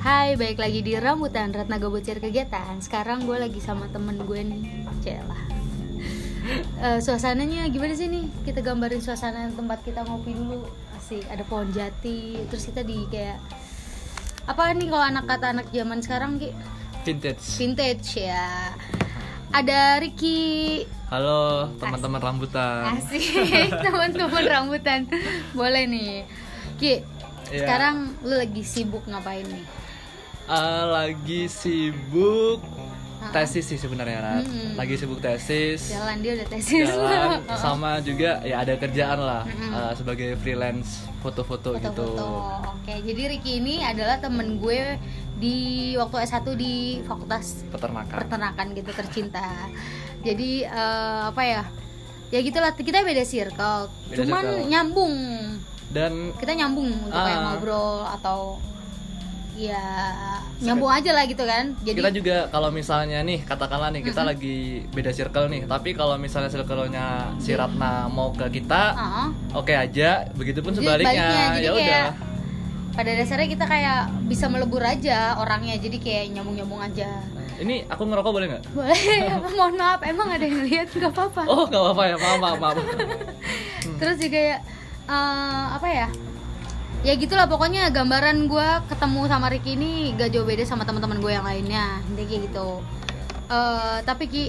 Hai, balik lagi di Rambutan Ratna Gobocir Kegiatan Sekarang gue lagi sama temen gue nih Celah Eh, Suasananya gimana sih nih? Kita gambarin suasana tempat kita ngopi dulu Asik, ada pohon jati Terus kita di kayak Apa nih kalau anak kata anak zaman sekarang Ki? Vintage. Vintage ya Ada Ricky Halo teman-teman rambutan. Asik, teman-teman rambutan Boleh nih Ki, Iya. sekarang lu lagi sibuk ngapain nih? Ah, lagi sibuk Ah. tesis sih sebenarnya Nat. Mm-mm. Lagi sibuk tesis. Jalan dia udah tesis Jalan Oh. sama juga ya ada kerjaan lah Mm-mm. ah, sebagai freelance foto-foto gitu. Oke, jadi Ricky ini adalah temen gue di waktu S1 di Fakultas Peternakan. Peternakan gitu tercinta. Jadi eh, apa ya? Ya gitulah kita beda circle. Beda Cuman circle. nyambung. Dan Kita nyambung untuk kayak Ah. ngobrol atau ya nyambung aja lah gitu kan. Jadi kita juga kalau misalnya nih katakanlah nih kita lagi beda circle nih, tapi kalau misalnya circle-nya si Ratna mau ke kita, Ah, oke aja. Begitupun sebaliknya. Ya udah. pada dasarnya kita kayak bisa melebur aja orangnya. Jadi kayak nyambung-nyambung aja. Ini aku ngerokok boleh nggak? Boleh, mohon maaf, emang ada yang lihat nggak apa-apa. Oh nggak apa-apa ya, maaf maaf maaf. Terus juga ya eh, apa ya? Ya gitulah pokoknya gambaran gue ketemu sama Ricky ini gak jauh beda sama teman-teman gue yang lainnya, intinya kayak gitu. Eh, tapi Ki,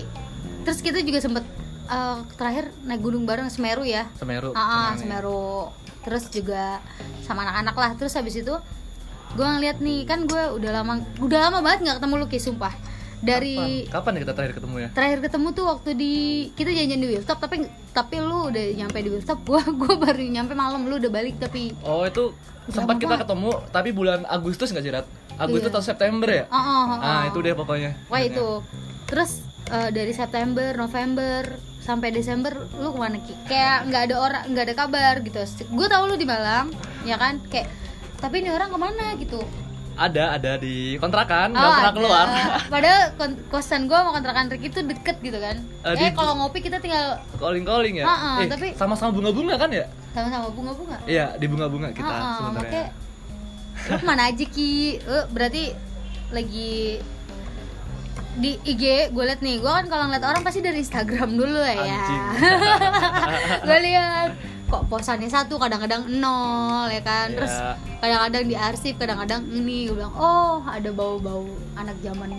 terus kita juga sempet eh, terakhir naik gunung bareng Semeru ya. Semeru. Ah, ya. Semeru. Terus juga sama anak-anak lah. Terus habis itu gue ngeliat nih kan gue udah lama udah lama banget nggak ketemu lu Ki sumpah. Dari Kapan? Kapan ya kita terakhir ketemu ya? terakhir ketemu tuh waktu di kita janjian di Wildstop tapi tapi lu udah nyampe di Wildstop gua gua baru nyampe malam lu udah balik tapi Oh itu sempat kita banget. ketemu tapi bulan Agustus nggak Jirat? Agustus Iya. atau September ya? oh, oh, oh, Ah oh. itu deh pokoknya. wah itu terus eh, dari September November sampai Desember lu ke mana Ki? kayak nggak ada orang nggak ada kabar gitu gue tahu lu di Malang ya kan kayak tapi ini orang ke mana gitu Ada ada di kontrakan, nggak Oh, pernah ada. keluar. padahal kosan gue sama kontrakan Ricky itu deket gitu kan Eh, eh kalau ngopi kita tinggal calling calling ya. Ah, ah, eh, tapi- sama-sama bunga-bunga kan ya? sama-sama bunga-bunga Iya di bunga-bunga kita Ah, ah, sebenarnya. makanya lu ke mana aja ki Lu berarti lagi di IG gue liat nih gue kan kalau ngeliat orang pasti dari Instagram dulu ya gue lihat kok posannya satu kadang-kadang nol ya kan? Terus Iya. kadang-kadang diarsip kadang-kadang ini. Gue bilang oh ada bau-bau anak zaman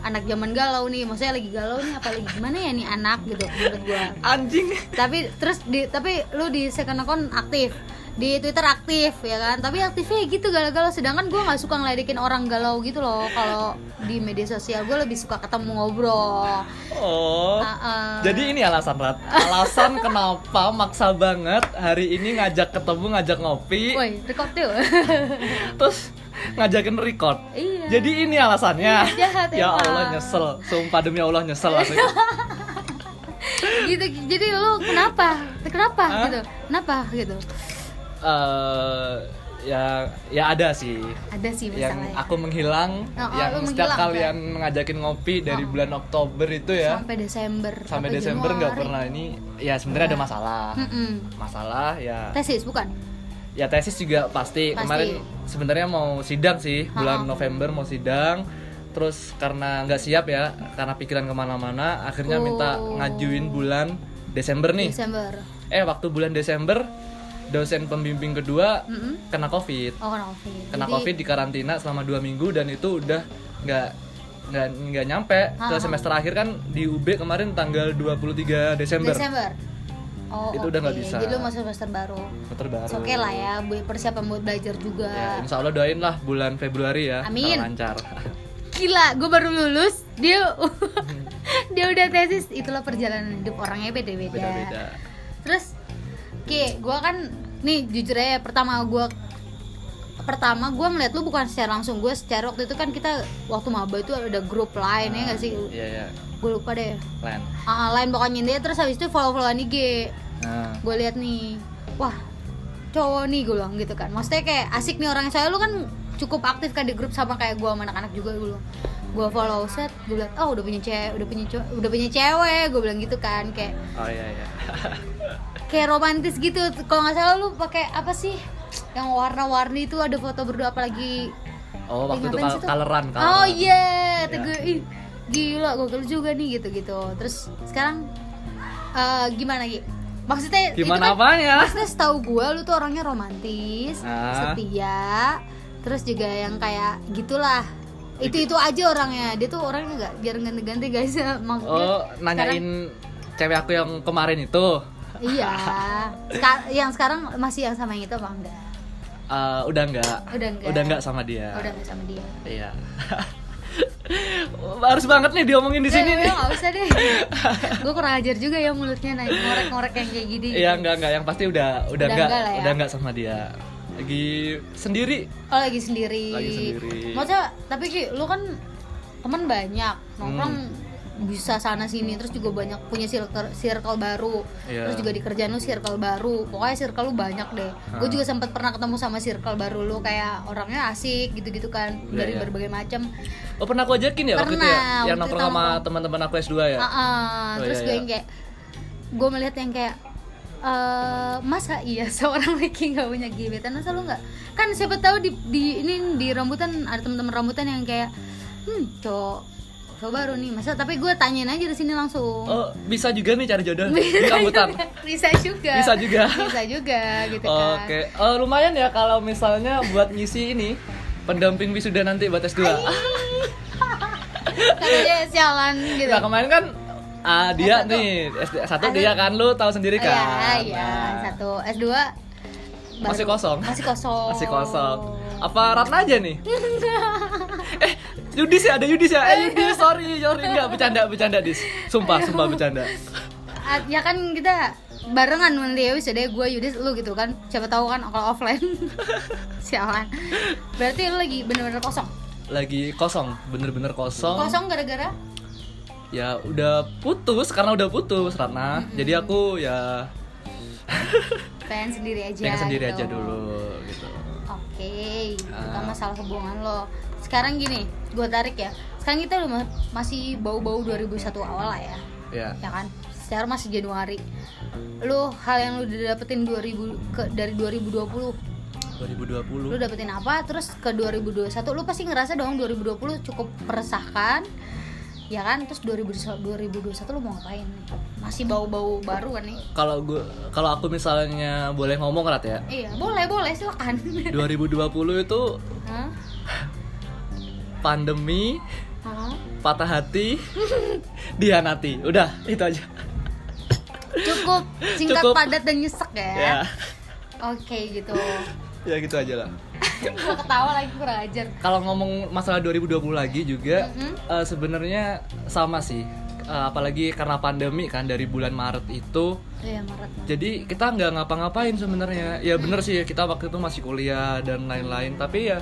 anak zaman galau nih. Maksudnya lagi galau nih apa lagi? Gimana ya nih anak? Gitu menurut gue Anjing. tapi terus di tapi lu di second account aktif di Twitter aktif ya kan tapi aktifnya gitu galau-galau sedangkan gue nggak suka ngeledekin orang galau gitu loh kalau di media sosial gue lebih suka ketemu ngobrol Oh. Ah, ah. Jadi ini alasan Rat. Alasan kenapa maksa banget hari ini ngajak ketemu, ngajak ngopi, woi record tuh terus ngajakin record. iya Jadi ini alasannya. Iya, jahat ya emang. Allah nyesel. Sumpah demi Allah nyesel gitu jadi lu kenapa kenapa Hah? gitu kenapa gitu Eh, ya ya ada sih. Ada sih yang aku menghilang Oh, oh, yang setiap menghilang, kalian ngajakin ngopi dari bulan Oktober itu ya. Sampai Desember sampai Desember nggak pernah. Ini ya sebenarnya ada masalah. Mm-mm. masalah ya. Tesis bukan? Ya tesis juga pasti, Pasti. kemarin sebenarnya mau sidang sih bulan Ha-ha. November mau sidang. Terus karena nggak siap ya karena pikiran ke mana-mana akhirnya minta Oh. ngajuin bulan Desember nih. Desember. Eh waktu bulan Desember dosen pembimbing kedua Mm-mm. kena covid oh kena covid kena Jadi- covid di karantina selama dua minggu dan itu udah nggak nggak nggak nyampe ke semester akhir kan di UB kemarin tanggal 23 Desember, Desember. Oh, Itu udah nggak bisa. Jadi lu masuk semester baru. semester baru Oke lah ya, buat persiapan buat belajar juga. ya insya Allah doain lah bulan Februari ya Amin. lancar Gila, gue baru lulus, dia dia udah tesis. Itulah perjalanan hidup orangnya beda-beda. beda-beda Terus, Ki, gue kan nih jujur aja pertama gue pertama gue melihat lu bukan secara langsung gue secara waktu itu kan kita waktu maba itu ada grup lain ya nggak sih? Iya iya. Gue lupa deh. Plan ah, lain pokoknya dia terus habis itu follow followan IG nah gue lihat nih wah cowok nih gue bilang gitu kan. Maksudnya kayak asik nih orang. Saya lu kan cukup aktif kan di grup sama kayak gue sama anak-anak juga gue bilang. Gue follow set gue liat oh udah punya cewek udah punya cowok udah punya cewek. Gue bilang gitu kan kayak oh iya iya kayak romantis gitu. Kalau nggak salah lu pakai apa sih? Yang warna-warni itu ada foto berdua apalagi oh waktu itu kal coloran oh iya kata Ya. gue ih gila gokil juga nih gitu gitu terus sekarang eh, gimana Gi? maksudnya gimana itu kan, apanya maksudnya setahu gue lu tuh orangnya romantis Ah. setia terus juga yang kayak gitulah. Itu itu aja orangnya. Dia tuh orangnya nggak jarang ganti-ganti guys. Maksudnya oh nanyain cewek aku yang kemarin itu iya Seka- yang sekarang masih yang sama yang itu apa enggak Eh, udah enggak Udah enggak. udah enggak sama dia udah nggak sama dia iya harus banget nih diomongin di sini Eh, nih nggak usah deh gue kurang ajar juga ya mulutnya naik ngorek-ngorek yang kayak gini Iya enggak enggak yang pasti udah udah, Udah enggak, enggak ya. udah enggak sama dia. Lagi sendiri. oh lagi sendiri Lagi sendiri. maksudnya tapi Ki, lu kan teman banyak nongkrong Hmm. Bisa sana sini terus juga banyak punya circle circle baru Iya. terus juga di kerjaan lu circle baru pokoknya circle lu banyak deh gue Ah. juga sempat pernah ketemu sama circle baru lu kayak orangnya asik gitu-gitu kan Iya, dari iya. berbagai macam Oh pernah aku ajakin ya waktu itu ya? Pernah, Yang nongkrong sama teman-teman aku S2 ya? Ah, ah. Oh, terus iya, gue iya. yang kayak gue melihat yang kayak eh masa iya seorang laki nggak punya gebetan masa lu nggak kan siapa tahu di, di ini di rambutan ada teman-teman rambutan yang kayak hmm cowok cowok baru nih masa tapi gue tanyain aja di sini langsung Oh bisa juga nih cari jodoh di rambutan. bisa juga Bisa juga. bisa juga gitu kan Oke, Eh, lumayan ya kalau misalnya buat ngisi ini pendamping wisuda nanti buat S2. katanya sialan gitu Nah kemarin kan ah, dia S1. nih SD satu Ada- dia kan lu tahu sendiri kan. Iya, iya, Nah, satu S2 Masih kosong. Masih kosong. Masih kosong. Apa Ratna aja nih? eh, Yudis ya, ada Yudis ya. Eh, Yudis, sorry, sorry enggak bercanda, bercanda, Dis. Sumpah, sumpah bercanda. Ya kan kita barengan nanti ya wis gue Yudis lu gitu kan siapa tahu kan kalau offline sialan berarti lu lagi bener-bener kosong Lagi kosong, bener-bener kosong. kosong gara-gara Ya udah putus karena udah putus Ratna. Jadi aku ya pengen sendiri aja pengen sendiri gitu. aja dulu Ah. kan masalah hubungan lo. Sekarang gini gue tarik ya. Sekarang kita udah ma- masih bau-bau 2001 awal lah ya. Ya. ya kan? Sekarang masih Januari. Lu hal yang lu udah dapetin 2000 ke dari 2020 lu 2020. dapetin apa? Terus ke 2021 lu pasti ngerasa dong 2020 cukup meresahkan ya kan terus 2021 2021 lu mau ngapain masih bau-bau baru kan nih Kalau gua kalau aku misalnya boleh ngomong Rat ya. iya boleh boleh silakan 2020 itu Hah? pandemi, Hah? patah hati, dihanati. Udah, itu aja. cukup singkat Cukup. padat dan nyesek ya, Ya. oke gitu Ya gitu aja lah. Gue ketawa lagi kurang ajar. Kalau ngomong masalah 2020 lagi juga Mhm. eh, sebenarnya sama sih. Eh, apalagi karena pandemi kan dari bulan Maret itu. Iya Maret Maret. jadi kita nggak ngapa-ngapain sebenarnya. Ya bener sih kita waktu itu masih kuliah dan lain-lain. Tapi ya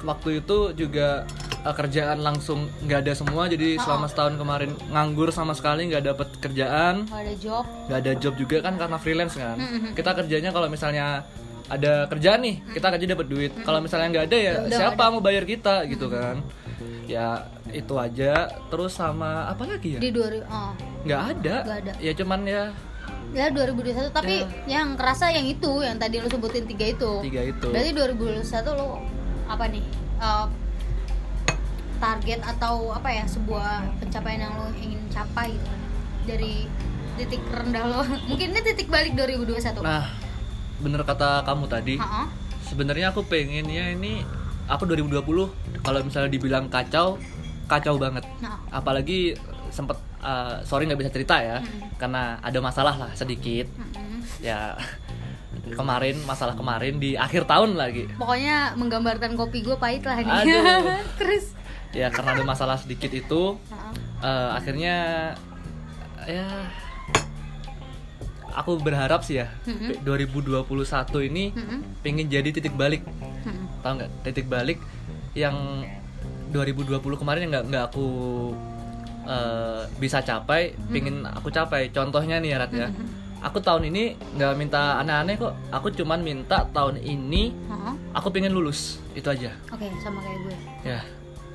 waktu itu juga eh, kerjaan langsung nggak ada semua. Jadi selama setahun kemarin nganggur sama sekali nggak dapet kerjaan. Nggak ada job. Nggak ada job juga kan karena freelance kan. Kita kerjanya kalau misalnya ada kerjaan nih kita kerja dapat duit kalau misalnya nggak ada ya Ya udah, siapa mau bayar kita gitu kan ya itu aja terus sama apa lagi ya di 2000 oh. nggak ada Nggak ada. ya cuman ya ya 2021 tapi yang kerasa yang itu yang tadi lu sebutin tiga itu tiga itu Berarti 2021 lo apa nih? eh, target atau apa ya sebuah pencapaian yang lo ingin capai gitu? Dari titik rendah lo. Mungkin ini titik balik 2021. Nah, bener kata kamu tadi. Ha-ha. Sebenarnya aku pengennya ini aku 2020 kalau misalnya dibilang kacau, kacau banget. Nah, Apalagi sempet uh, sorry nggak bisa cerita ya, karena ada masalah lah sedikit. mm-mm. Ya kemarin masalah kemarin di akhir tahun lagi. pokoknya menggambarkan kopi gue pahit lah nih. Aduh. Terus Ya karena ada masalah sedikit itu, uh, akhirnya ya aku berharap sih ya Mhm. 2021 ini Mm-mm. pengen jadi titik balik Mm-mm. tahu nggak titik balik yang 2020 kemarin nggak nggak aku eh, bisa capai pengen aku capai contohnya nih ya Rat ya aku tahun ini nggak minta aneh-aneh kok aku cuman minta tahun ini Ha-ha. aku pengen lulus itu aja Oke, sama kayak gue. ya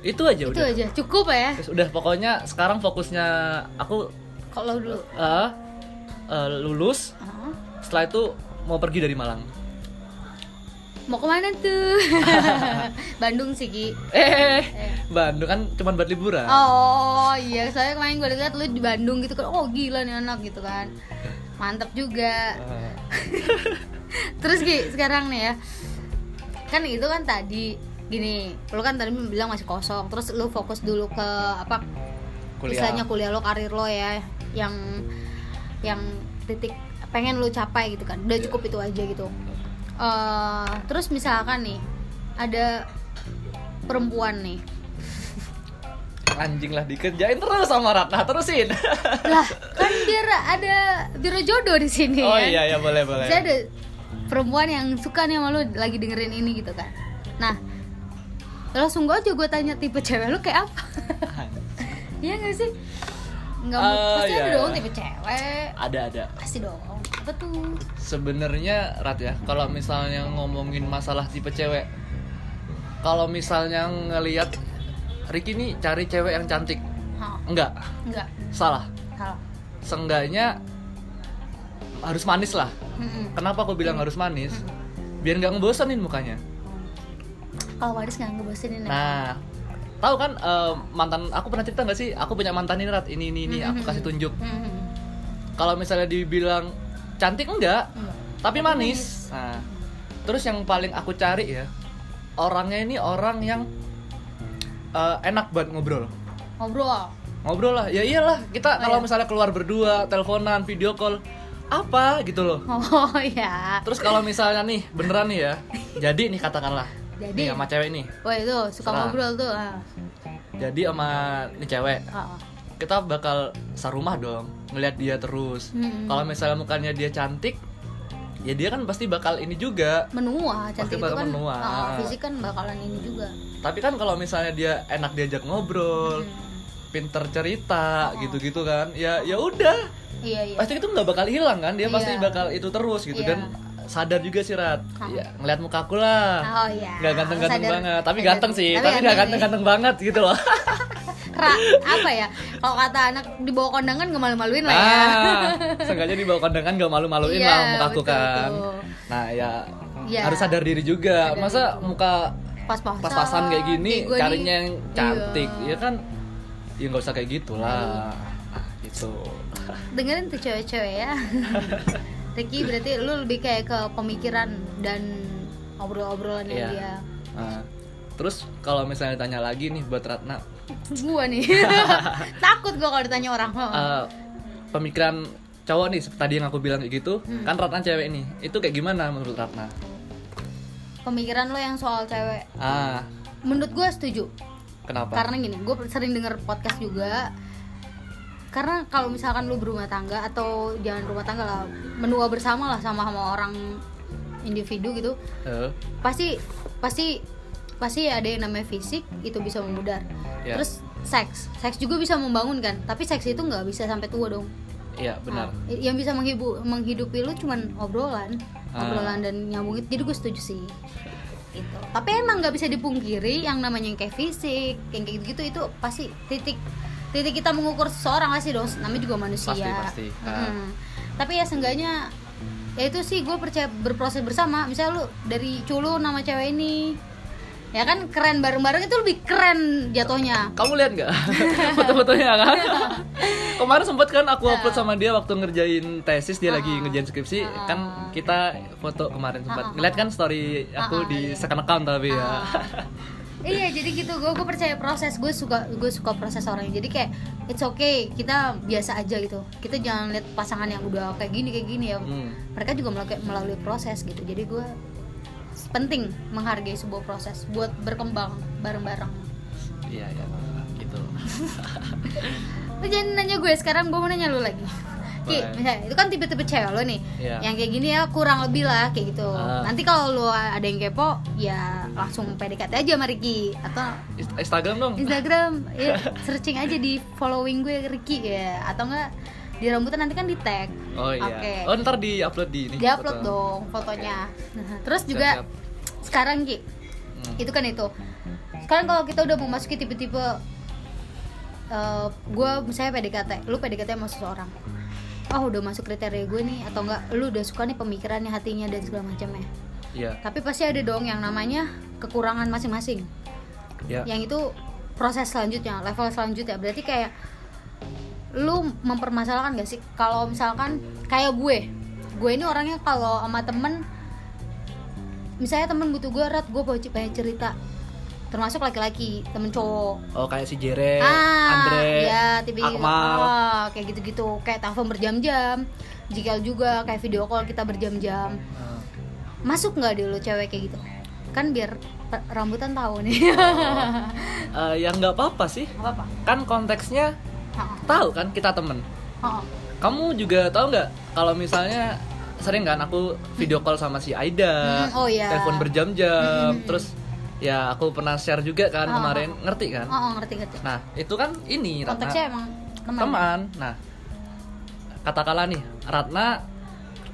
itu aja Itu udah aja, cukup ya. Terus udah pokoknya sekarang fokusnya aku Kalau dulu. eh, eh, lulus Ha-ha. setelah itu mau pergi dari Malang. Mau ke mana tuh? Bandung sih Ki. Eh, Bandung kan cuma buat liburan. oh iya. Saya kemarin gue lihat lu di Bandung gitu kan oh gila nih anak gitu kan. Mantap juga. Ah, terus Ki sekarang nih ya. Kan itu kan tadi gini lu kan tadi bilang masih kosong. Terus lu fokus dulu ke apa kuliah. istilahnya kuliah lo karir lo ya yang yang titik pengen lo capai gitu kan udah Iya. cukup itu aja gitu Eh, terus misalkan nih ada perempuan nih Anjing lah dikerjain terus sama Ratna terusin. lah kan biar ada biro jodoh di sini oh kan? iya ya boleh boleh. Saya ada perempuan yang suka nih sama lu lagi dengerin ini gitu kan nah langsung gue aja gue tanya tipe cewek lu kayak apa Iya gak sih? Nggak mau, Ah, pasti ada iya. dong tipe cewek Ada ada. Pasti dong Apa tuh? Sebenarnya Rat ya, kalau misalnya ngomongin masalah tipe cewek, kalau misalnya ngelihat Ricky nih cari cewek yang cantik, Hah, enggak, enggak salah. Kalau Seenggaknya harus manis lah. Mm-mm. Kenapa aku bilang harus manis? Biar nggak ngebosenin mukanya. Kalau Waris nggak ngebosenin ya? Tahu kan eh, mantan aku pernah cerita nggak sih? Aku punya mantan ini Rat, ini ini ini aku kasih tunjuk. Mm-mm. Kalau misalnya dibilang cantik enggak, Enggak. tapi manis. Nah, terus yang paling aku cari ya, orangnya ini orang yang eh, enak buat ngobrol. Ngobrol Ngobrol lah, ya iyalah kita Oh, kalau iya. misalnya keluar berdua, teleponan, video call, apa gitu loh. Oh ya Terus kalau misalnya nih beneran nih ya, jadi nih katakanlah, Jadi? nih sama cewek nih, Wah itu suka Serah. ngobrol tuh ah. jadi sama nih cewek, Ah, ah. kita bakal sarumah dong, ngeliat dia terus. Mm-mm. Kalau misalnya mukanya dia cantik, ya dia kan pasti bakal ini juga. Menua Pasti Cantik itu bakal kan menua. ah, Fisik kan bakalan ini juga Tapi kan kalau misalnya dia enak diajak ngobrol, Hmm. pinter cerita, gitu-gitu kan, ya ya udah, Iya iya pasti itu nggak bakal hilang kan, dia pasti Iya. bakal itu terus gitu Iya. dan sadar juga sih Rat, ya, ngeliat muka aku lah, Oh iya nggak ganteng-ganteng Sadar- banget, tapi sadar- ganteng sih, tapi tapi nggak ganteng ganteng-ganteng banget gitu loh. Ra, apa ya kalau kata anak di bawah kondangan nggak malu-maluin lah ya Ah, seenggaknya di bawah kondangan gak malu-maluin Iya, lah muka aku betul, kan. betul. Nah ya Iya. harus sadar diri juga. Sadar Masa diri. muka pas-pasan pas-pasan kayak gini Kayak carinya nih, yang cantik, iya. ya kan? Ya nggak usah kayak gitulah. Ah, gitu. dengerin tuh cewek-cewek ya Ricky berarti lu lebih kayak ke pemikiran dan obrol-obrolannya Iya. dia. Nah, terus kalau misalnya tanya lagi nih buat Ratna, gua nih. Takut gua kalau ditanya orang. Eh, pemikiran cowok nih seperti tadi yang aku bilang kayak gitu, Hmm. kan Ratna cewek nih, itu kayak gimana menurut Ratna? pemikiran lo yang soal cewek. Ah, menurut gua setuju. Kenapa? karena gini gue sering denger podcast juga karena kalau misalkan lu berumah tangga atau jangan rumah tangga lah menua bersama lah sama sama orang individu gitu Eh, pasti pasti pasti ada yang namanya fisik itu bisa memudar Ya. terus seks seks juga bisa membangun kan tapi seks itu nggak bisa sampai tua dong Iya benar. Nah, yang bisa menghibu, menghidupi lu cuman obrolan Ah. obrolan dan nyambung itu jadi gue setuju sih itu tapi emang nggak bisa dipungkiri yang namanya yang kayak fisik yang kayak gitu, -gitu itu pasti titik titik kita mengukur seseorang pasti dong namanya juga manusia Pasti, pasti. Ah. Mm. tapi ya seenggaknya ya itu sih gue percaya berproses bersama misalnya lu dari culu nama cewek ini ya kan keren bareng-bareng itu lebih keren jatuhnya Kamu lihat nggak foto-fotonya kan? Kemarin sempet kan aku upload sama dia waktu ngerjain tesis dia lagi ngerjain skripsi Ah. kan kita foto kemarin sempat ngeliat kan story aku Ah, di iya. second account tapi ya. iya jadi gitu. Gue gue percaya proses. Gue suka gue suka proses orang jadi kayak it's okay. Kita biasa aja gitu. Kita jangan lihat pasangan yang udah kayak gini kayak gini ya. Hmm. mereka juga melalui, melalui proses gitu. Jadi gue penting menghargai sebuah proses buat berkembang bareng-bareng. Iya ya gitu. lu jangan nanya gue. Sekarang gue mau nanya lu lagi. Ki, misalnya itu kan tipe-tipe cewek lo nih. Iya. yang kayak gini ya kurang lebih lah kayak gitu. Ah. nanti kalau lu ada yang kepo ya langsung PDKT aja sama Ricky atau Inst- Instagram dong. Instagram ya searching aja di following gue Ricky ya atau enggak di rambutan nanti kan di tag Oh iya. Oke. Oh ntar di upload di ini. di upload foto. dong fotonya Nah, terus juga Siap-siap. sekarang Ki Hmm. itu kan itu sekarang kalau kita udah memasuki tipe-tipe eh gue misalnya PDKT lu PDKT sama seseorang oh udah masuk kriteria gue nih atau enggak lu udah suka nih pemikirannya hatinya dan segala macamnya Iya. tapi pasti ada dong yang namanya kekurangan masing-masing Ya. yang itu proses selanjutnya level selanjutnya berarti kayak lu mempermasalahkan gak sih kalau misalkan kayak gue gue ini orangnya kalau sama temen misalnya temen butuh gue rat gue banyak cerita termasuk laki-laki temen cowok Oh kayak si Jere, ah Andre, ya tipe Akmal. ah, kayak gitu-gitu kayak telepon berjam-jam jika juga kayak video call kita berjam-jam Ah. Masuk nggak dulu cewek kayak gitu kan biar rambutan tahu nih Eh, ya nggak apa-apa sih. apa apa Kan konteksnya tahu kan kita temen. Kamu juga tahu nggak kalau misalnya sering kan aku video call sama si Aida, Hmm, oh iya. telepon berjam-jam, Hmm, hmm, terus ya aku pernah share juga kan Oh, kemarin, ngerti kan? oh, oh, ngerti ngerti Nah itu kan ini Ratna. konteksnya emang teman teman. Nah, katakanlah nih, Ratna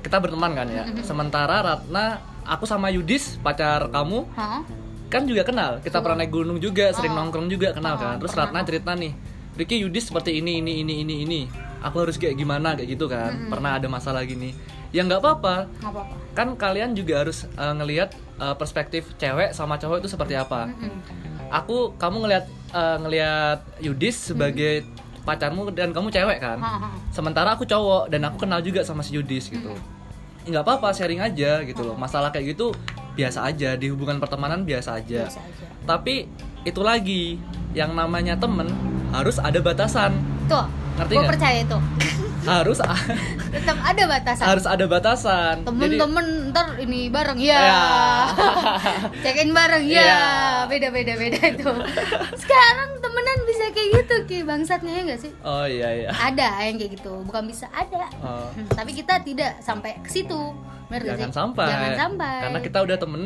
kita berteman kan ya. Sementara Ratna, aku sama Yudis pacar kamu Hah? kan juga kenal. Kita pernah naik gunung juga, sering Oh. nongkrong juga kenal Oh, kan. Terus pernah. Ratna cerita nih, Ricky Yudis seperti ini ini ini ini ini. Aku harus kayak gimana kayak gitu kan. Mhm. Pernah ada masalah gini. Ya nggak apa-apa. apa-apa Kan kalian juga harus eh, ngelihat eh, perspektif cewek sama cowok itu seperti apa. Mm-mm. Aku kamu ngelihat eh, ngelihat Yudis sebagai pacarmu dan kamu cewek kan? Sementara aku cowok dan aku kenal juga sama si Yudis gitu. Ya, nggak apa-apa sharing aja gitu loh. Masalah kayak gitu biasa aja di hubungan pertemanan biasa aja. Biasa aja. Tapi itu lagi yang namanya temen harus ada batasan. Tuh Ngerti gue percaya itu harus tetap ada batasan. Harus ada batasan. Jadi- temen-temen ntar ini bareng ya. Ya. check in bareng ya. Ya. beda beda beda itu. Sekarang temenan bisa kayak gitu ki. Bangsatnya ya nggak sih? Oh iya iya. Ada yang kayak gitu. Bukan bisa ada. Oh. Hmm, tapi kita tidak sampai ke situ. Jangan sih? sampai. Jangan sampai. Karena kita udah temen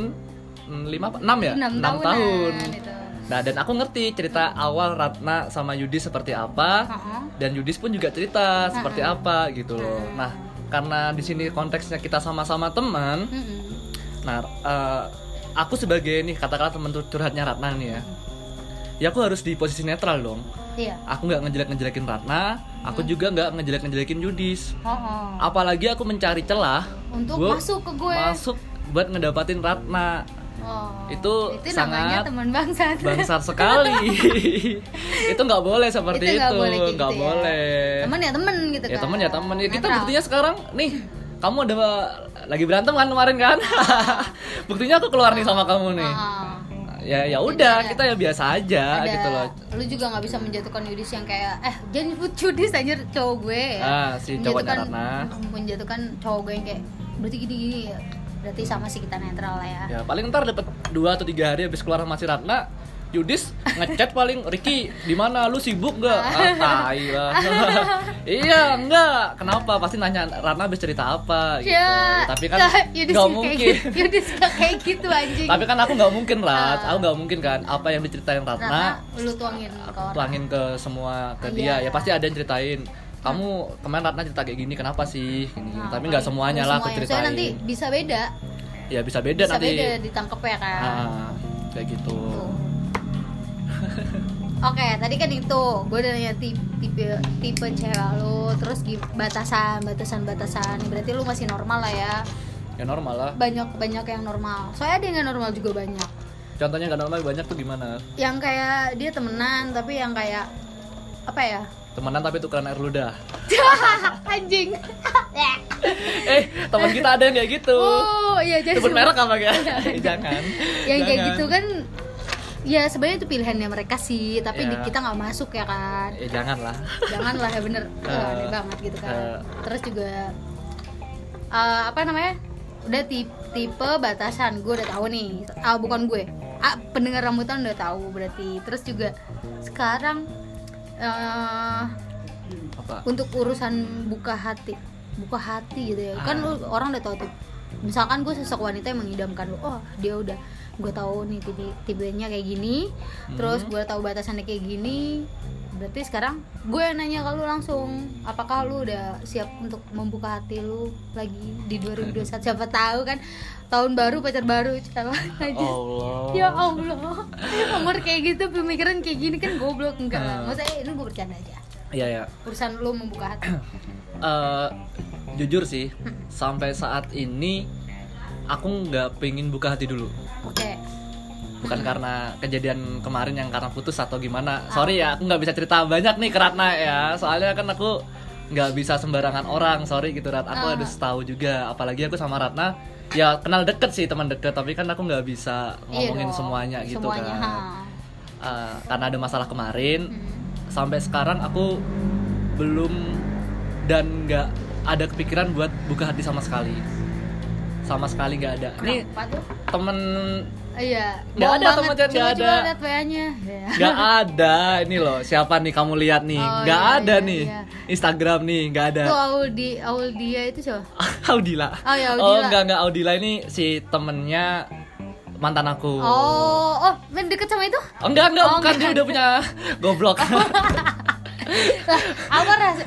mm, lima enam ya? Enam tahunan tahun. itu. Nah dan aku ngerti cerita awal Ratna sama Yudis seperti apa Ha-ha. dan Yudis pun juga cerita seperti Ha-ha. apa gitu loh. Nah, karena di sini konteksnya kita sama-sama teman, Mm-mm. nah eh, aku sebagai nih katakanlah teman curhatnya Ratna nih ya. Ya aku harus di posisi netral dong. iya Aku nggak ngejelek-ngejelekin Ratna, aku juga nggak ngejelek-ngejelekin Yudis. Oh-oh. Apalagi aku mencari celah untuk masuk ke gue masuk buat ngedapatin Ratna. Oh. Itu itu sangat teman bangsat Bangsat sekali. itu nggak boleh seperti Itu nggak boleh gitu ya. boleh. temen ya temen gitu ya kan temen ya temen ya kita buktinya sekarang nih kamu ada lagi berantem kan kemarin kan buktinya aku keluar nih sama kamu nih Ah. ya ya udah kita ya biasa aja ada gitu loh lu juga nggak bisa menjatuhkan Yudis yang kayak eh jangan nyebut Yudis anjir cowok gue ya. Ah, si cowoknya Menjatuhkan- menjatuhkan cowok gue yang kayak berarti gini gini ya berarti sama sih kita netral lah ya. Ya paling ntar dapat dua atau tiga hari habis keluar sama si Ratna Yudis ngechat paling Ricky di mana? Lu sibuk nggak? Ah tai lah. Iya enggak kenapa? Pasti nanya Ratna habis cerita apa gitu. Ya, tapi kan nggak kayak mungkin. gitu. Yudis nggak kayak gitu anjing. Tapi kan aku nggak mungkin Rat Ah. aku nggak mungkin kan apa yang diceritain Ratna Ratna lu tuangin ke orang. tuangin ke semua ke Iya. dia. ya pasti ada yang ceritain kamu kemarin Ratna cerita kayak gini kenapa sih gini, Nah, tapi nggak semuanya lah aku semuanya. ceritain Soalnya nanti bisa beda ya bisa beda bisa nanti beda ditangkep ya kan Ah, kayak gitu. Oke, tadi kan itu gue udah nanya tipe tipe, tipe cewek lu, terus batasan, batasan, batasan. Berarti lu masih normal lah ya. ya normal lah Banyak banyak yang normal. Soalnya ada yang nggak normal juga banyak. contohnya nggak normal banyak tuh gimana Yang kayak dia temenan tapi yang kayak apa ya? Temenan tapi tukeran air ludah. Anjing. eh teman kita ada yang kayak gitu. Oh, iya jadi sebut merek apa ya jangan. Yang kayak Jangan. gitu kan ya sebenarnya itu pilihannya mereka sih, tapi di Ya. kita nggak masuk ya kan. eh jangan lah janganlah ya bener. Eh, aneh banget gitu kan. eh. terus juga eh, apa namanya? Udah tipe, tipe batasan gue udah tahu nih. Ah bukan gue. Ah pendengar rambutan udah tahu berarti. Terus juga sekarang eh apa? untuk urusan buka hati buka hati gitu ya. Kan lu orang udah tahu tuh. Misalkan gue sosok wanita yang mengidamkan lu oh dia udah gue tahu nih tipe tipenya kayak gini terus Hmm. gue tahu batasannya kayak gini. Berarti sekarang gue yang nanya ke lu langsung apakah lu udah siap untuk membuka hati lu lagi di 2021 siapa tahu kan tahun baru pacar baru siapa aja. Allah. Ya Allah. Umur kayak gitu pemikiran kayak gini kan goblok. Enggak lah. Hmm. maksudnya ini gue bercanda aja. Iya ya urusan lu membuka hati. Eh, jujur sih sampai saat ini aku nggak pengen buka hati dulu. Oke. Bukan karena kejadian kemarin yang karena putus atau gimana. Ah. sorry ya aku nggak bisa cerita banyak nih ke Ratna ya. Soalnya kan aku nggak bisa sembarangan orang. Sorry gitu Rat. Aku Ah. harus tahu juga. Apalagi aku sama Ratna ya kenal deket sih teman deket tapi kan aku nggak bisa Iya ngomongin dong, semuanya gitu semuanya, kan ha. Eh, karena ada masalah kemarin Hmm. sampai sekarang aku belum dan nggak ada kepikiran buat buka hati sama sekali sama sekali nggak ada ini tuh? temen Iya, bohong ada banget. temen chat, coba ada. lihat WA-nya. Ya. nggak ada ini loh siapa nih kamu lihat nih Oh, nggak iya, ada iya, nih iya. Instagram nih nggak ada Tuh Audi, Audia itu siapa? Audila Oh, ya, oh Audila. nggak nggak Audila ini si temennya mantan aku Oh, oh, main deket sama itu? Oh, enggak enggak Oh, bukan enggak. dia udah punya goblok Lah, apa rasa?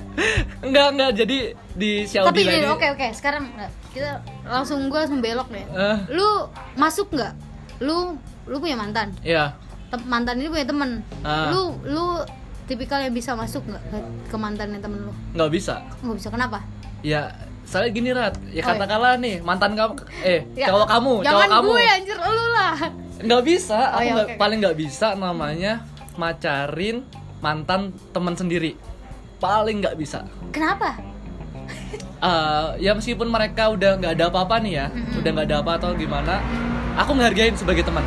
enggak enggak jadi di si Tapi ini oke oke, sekarang nah, kita langsung gua langsung belok deh. Eh. Lu masuk nggak? Lu lu punya mantan? Iya Tem- mantan ini punya temen. Ah. Lu lu tipikal yang bisa masuk nggak ke, ke mantannya temen lu? nggak bisa Nggak bisa kenapa? ya saya gini Rat ya Oh, iya. katakanlah nih mantan kamu eh Ya, cowok kamu Jangan cowok kamu gue anjir lu lah. nggak bisa Oh, aku iya, nggak oke. paling nggak bisa namanya macarin mantan teman sendiri paling nggak bisa Kenapa? Eh, ya meskipun mereka udah nggak ada apa-apa nih ya Mm-mm. udah nggak ada apa atau gimana aku menghargain sebagai teman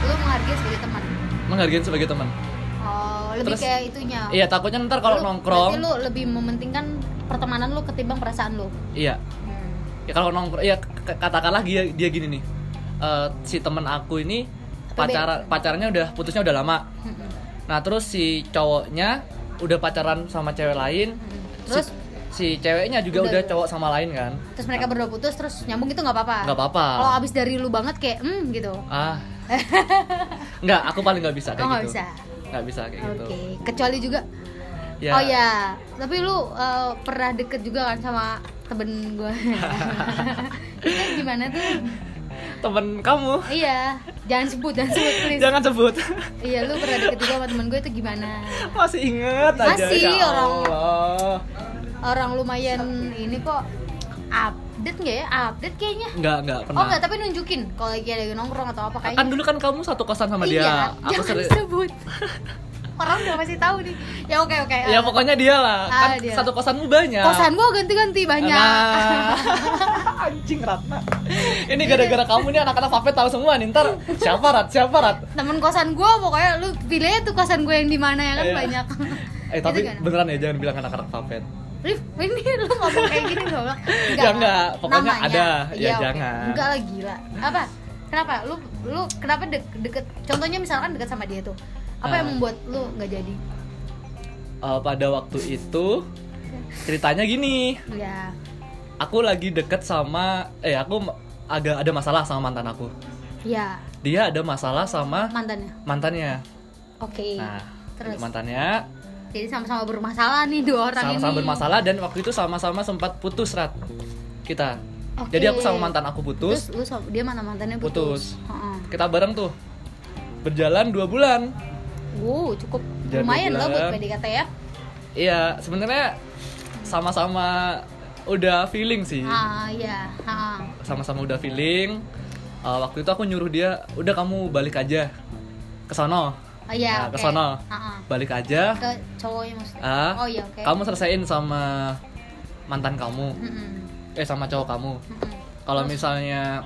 Lu menghargai sebagai teman. menghargain sebagai teman Oh, lebih Terus, kayak itunya. iya takutnya ntar kalau nongkrong lu lebih mementingkan pertemanan lu ketimbang perasaan lu. iya Hmm. ya kalau nongkrong ya katakanlah dia dia gini nih Eh, si teman aku ini pacar pacarnya udah putusnya udah lama Mm-mm. nah terus si cowoknya udah pacaran sama cewek lain. Si- Terus si, ceweknya juga Udah. udah, cowok sama lain kan terus mereka berdua putus terus nyambung itu nggak apa-apa. nggak apa-apa Kalau abis dari lu banget kayak hmm gitu. ah nggak aku paling nggak bisa kayak Oh, nggak gitu bisa. nggak bisa kayak Oke, gitu kecuali juga ya Oh ya, tapi lu uh, pernah deket juga kan sama temen gue. Gimana tuh? temen kamu Iya, jangan sebut, jangan sebut please. jangan sebut Iya, lu pernah deket juga sama temen gue itu gimana? masih inget aja Masih, ya orang- Allah. Orang lumayan ini kok update nggak ya? Update kayaknya. nggak nggak pernah Oh nggak, tapi nunjukin kalau lagi ada nongkrong atau apa kayaknya. kan dulu kan kamu satu kosan sama dia Iya, aku jangan sebut. Orang udah masih tahu nih. Ya oke oke. ya uh, pokoknya dia lah Ah, kan dia. satu kosanmu banyak kosan gua ganti-ganti banyak. Nah, anjing Ratna ini gara-gara kamu nih anak-anak Vape tahu semua nih ntar siapa Rat siapa Rat Temen kosan gua pokoknya lu pilih tuh kosan gue yang di mana ya kan Iya. banyak. eh tapi Itu kan. beneran ya jangan bilang anak-anak Vape Rif, ini lu ngomong kayak gini gak bilang Ya enggak, pokoknya ada. Ya Iya, oke. jangan. Enggak lah gila Apa? Kenapa? Lu lu kenapa de- deket Contohnya misalkan deket sama dia tuh Apa yang Ah. membuat lu nggak jadi? Eh, pada waktu itu ceritanya gini Ya aku lagi deket sama eh aku agak ada masalah sama mantan aku Ya dia ada masalah sama mantannya mantannya Oke nah Terus? mantannya Jadi sama-sama bermasalah nih dua orang sama-sama ini. bermasalah dan waktu itu sama-sama sempat putus rat. Kita. Oke. jadi aku sama mantan aku putus. Terus lu sama, dia mana mantannya Putus. putus, kita bareng tuh. Berjalan dua bulan. Wow cukup Jadi lumayan lah buat. PDKT ya. Iya sebenarnya sama-sama udah feeling sih. Ah iya. Ah. sama-sama udah feeling. Uh, waktu itu aku nyuruh dia udah kamu balik aja ke sono Oh iya Nah, oke. ke sono. Ah, ah. balik aja Ke cowoknya maksudnya ah Oh iya oke kamu selesaiin sama mantan kamu Mm-mm. eh sama cowok kamu Mm-mm. kalau misalnya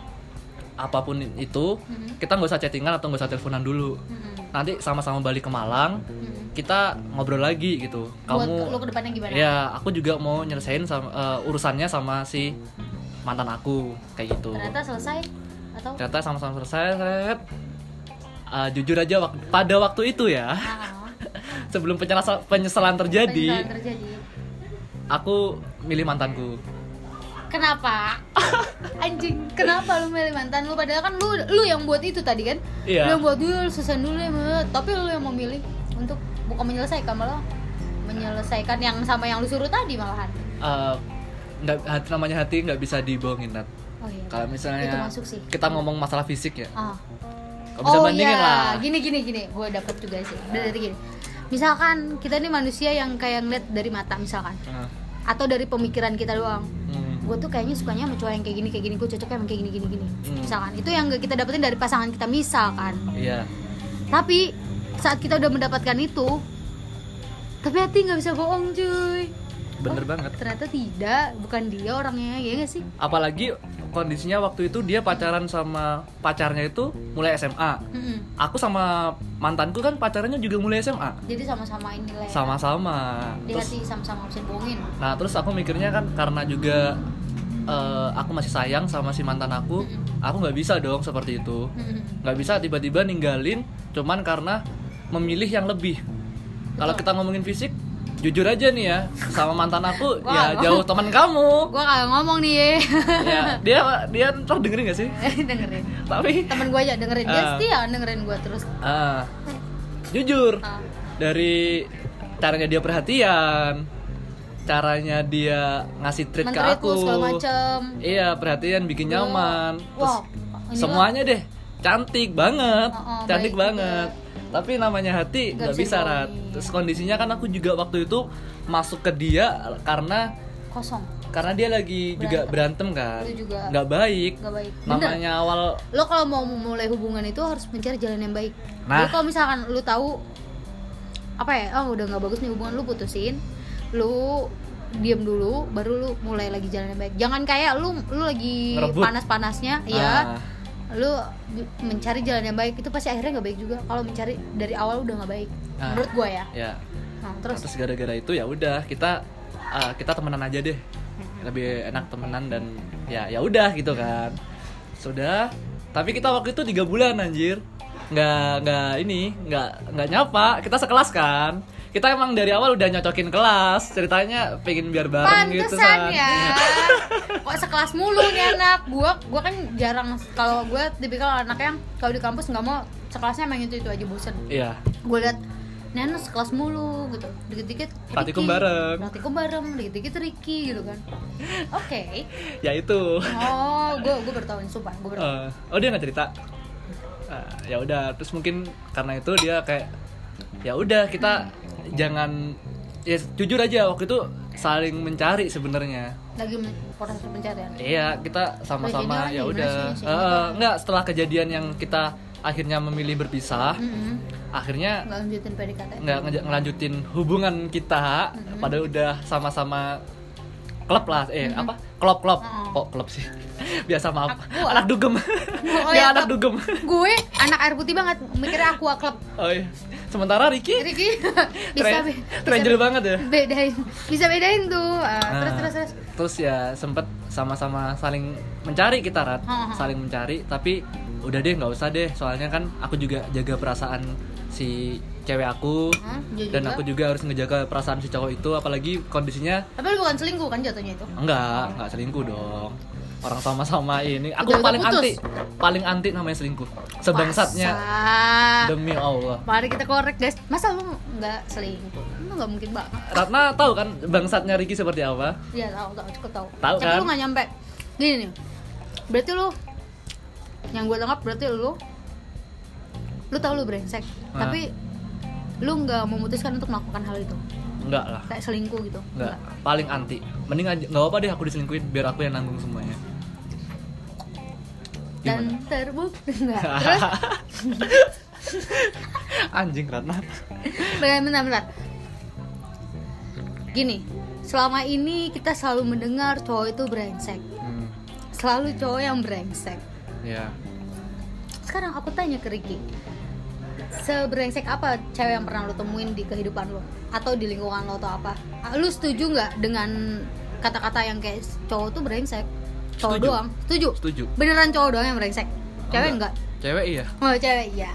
apa pun itu Mm-mm. kita nggak usah chattingan atau nggak usah teleponan dulu Mm-mm. nanti sama-sama balik ke Malang Mm-mm. kita ngobrol lagi gitu Buat kamu lu ke depannya gimana? ya aku juga mau nyelesain sama eh, urusannya sama si mantan aku kayak gitu Ternyata selesai atau? ternyata sama-sama selesai set. Ah, jujur aja wak- pada waktu itu ya ah. sebelum penyesalan, penyesalan terjadi Penyesalan terjadi. aku milih mantanku Kenapa? Anjing, kenapa lu milih mantan lu padahal kan lu lu yang buat itu tadi kan? Iya. Lu yang buat dulu selesai dulu ya, tapi lu yang memilih untuk bukan menyelesaikan malah menyelesaikan yang sama yang lu suruh tadi malahan. Eh, nggak hati namanya hati nggak bisa dibohongin Nat. Oh iya. kalau misalnya itu masuk sih. kita ngomong masalah fisik ya Ah. Kalau bisa bandingin iya. lah. Gini gini gini, gue dapet juga sih. Dari gini. Misalkan kita nih manusia yang kayak ngeliat dari mata misalkan. Nah, atau dari pemikiran kita doang. hmm. gue tuh kayaknya sukanya sama cowok yang kayak gini kayak gini. Gue cocoknya sama kayak gini gini gini. Hmm. misalkan. Itu yang kita dapetin dari pasangan kita misalkan. Iya. Tapi saat kita udah mendapatkan itu tapi hati nggak bisa bohong cuy. Bener Oh, banget. ternyata tidak. Bukan dia orangnya ya gak sih? Apalagi kondisinya waktu itu dia pacaran sama pacarnya itu mulai SMA Mm-mm. aku sama mantanku kan pacarannya juga mulai SMA jadi sama-sama ini lah ya. sama-sama. Di terus hati sama-sama bisa bohongin. Nah terus aku mikirnya kan karena juga eh, aku masih sayang sama si mantan aku Mm-mm. aku nggak bisa dong seperti itu. Nggak bisa tiba-tiba ninggalin cuman karena memilih yang lebih. Kalau kita ngomongin fisik jujur aja nih ya sama mantan aku Wah. ya jauh teman kamu. Gue kagak ngomong nih. Ya dia dia ntar dengerin gak sih? Dengerin. Tapi temen gue aja dengerin. Dia Ah. setia dengerin gue terus. Ah. Jujur Ah. dari caranya dia perhatian caranya dia ngasih treat ke aku. macem. Iya perhatian bikin Iya. nyaman. Terus Wow, ini semuanya deh cantik banget Oh, oh, cantik banget tapi namanya hati Nggak bisa rat. terus kondisinya kan aku juga waktu itu masuk ke dia karena kosong. karena dia lagi juga berantem. kan. Juga nggak baik. gak baik. Bener. Namanya awal lo kalau mau memulai hubungan itu harus mencari jalan yang baik. Nah. Jadi kalau misalkan lu tahu apa ya oh udah nggak bagus nih hubungan lu putusin lu diam dulu baru lu mulai lagi jalan yang baik. Jangan kayak lu lu lagi Ngerebut. panas-panasnya ya Ah, lu mencari jalan yang baik itu pasti akhirnya nggak baik juga. Kalau mencari dari awal udah nggak baik Ah. menurut gua ya. ya. Nah, terus? Terus gara-gara itu ya udah kita ah, kita temenan aja deh. Lebih enak temenan dan ya ya udah gitu kan. Sudah tapi kita waktu itu tiga bulan anjir. Nggak nggak ini nggak nggak nyapa. Kita sekelas kan kita emang dari awal udah nyocokin kelas ceritanya pengen biar bareng gitu Pantesan San. ya. Kok sekelas mulu nih anak. Gua gua kan jarang kalau gue tipikal anak yang kalau di kampus nggak mau sekelasnya emang itu itu aja bosen. iya Gue liat nih anak sekelas mulu gitu. Dikit-dikit Praktikum bareng. Praktikum bareng, dikit-dikit Ricky gitu kan. Oke. ya itu Oh, gue gue baru tahu ini sumpah. Gue baru. tahu. Eh, oh dia nggak cerita Ah, ya udah terus mungkin karena itu dia kayak ya udah kita jangan ya jujur aja waktu itu saling mencari sebenarnya Lagi men- proses pencarian. iya kita sama-sama ya udah? Eh, nggak setelah kejadian yang kita akhirnya memilih berpisah Mm-mm. akhirnya Nggak lanjutin PDKT. nggak ngelanjutin hubungan kita pada udah sama-sama klub lah eh apa klub klub Mm-mm. kok klub sih biasa maaf Aku, anak dugem Oh, ya iya, anak klub. dugem Gue anak air putih banget, mikirnya aqua club. oh iya sementara Ricky? Ricky? Bisa bisa banget ya? bedain. Bisa bedain tuh. Ah, Nah, terus terus terus. terus ya sempet sama-sama saling mencari kita rat. Ha, ha. saling mencari tapi udah deh nggak usah deh. Soalnya kan aku juga jaga perasaan si cewek aku. Hah, dan juga? aku juga harus ngejaga perasaan si cowok itu apalagi kondisinya tapi lu bukan selingkuh kan jatuhnya itu? Enggak enggak selingkuh dong orang sama-sama ini aku Udah- udah paling putus. anti paling anti namanya selingkuh sebangsatnya Masa? demi Allah mari kita korek guys masa lu nggak selingkuh lu nggak mungkin banget Ratna tahu kan bangsatnya Ricky seperti apa Iya tahu tahu cukup tahu. Tahu Tapi kan? lu nggak nyampe. Gini nih. Berarti lu yang gue tangkap berarti lu lu tahu lu brengsek, Ah. tapi lu nggak memutuskan untuk melakukan hal itu enggak lah kayak selingkuh gitu Enggak, paling anti. Mending aja nggak apa deh aku diselingkuhin biar aku yang nanggung semuanya. Dan terbukti enggak terus? Anjing Ratna. bentar, bentar, bentar. gini selama ini kita selalu mendengar cowok itu brengsek. Hmm, selalu cowok yang brengsek. Ya. sekarang aku tanya ke Ricky sebrengsek apa cewek yang pernah lo temuin di kehidupan lo? Atau di lingkungan lo atau apa? Ah, lu setuju nggak dengan kata-kata yang kayak cowok tuh brengsek cowok Setuju. doang setuju Setuju. beneran cowok doang yang brengsek cewek enggak, Cewek iya. oh cewek iya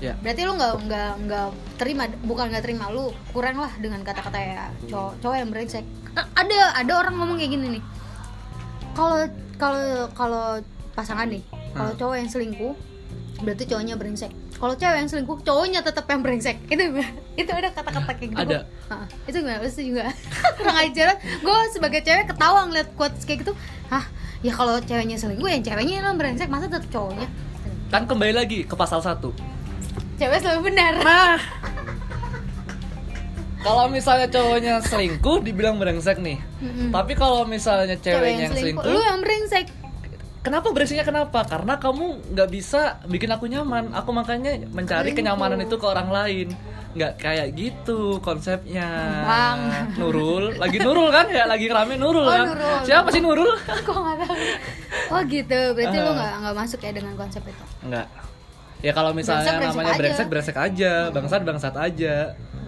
Ya. berarti lu nggak nggak nggak terima bukan nggak terima lu kurang lah dengan kata-kata ya cowok cowok yang brengsek ada ada orang ngomong kayak gini nih kalau kalau kalau pasangan nih kalau Hmm. cowok yang selingkuh berarti cowoknya brengsek kalau cewek yang selingkuh cowoknya tetap yang brengsek. Itu itu ada kata-kata kayak gitu. Ada. Hah, itu gimana itu juga kurang ajar. Gue sebagai cewek ketawa ngeliat quotes kayak gitu. Hah ya kalau ceweknya selingkuh ya ceweknya yang brengsek masa tetap cowoknya? Kan kembali lagi ke pasal 1. cewek selalu benar. Nah, kalau misalnya cowoknya selingkuh dibilang brengsek nih. Mm-mm. tapi kalau misalnya ceweknya yang selingkuh, lu yang brengsek kenapa brengseknya kenapa? Karena kamu nggak bisa bikin aku nyaman. Aku makanya mencari Selingkuh. kenyamanan itu ke orang lain. Nggak kayak gitu konsepnya. Bang. Nurul. Lagi Nurul kan? Ya lagi rame Nurul Oh, kan? Nurul. siapa sih Nurul? Kok nggak tahu? Oh gitu. Berarti lu Ah. nggak nggak masuk ya dengan konsep itu? Nggak. Ya kalau misalnya Brengsek, brengsek namanya brengsek brengsek aja. Bangsat bangsat aja.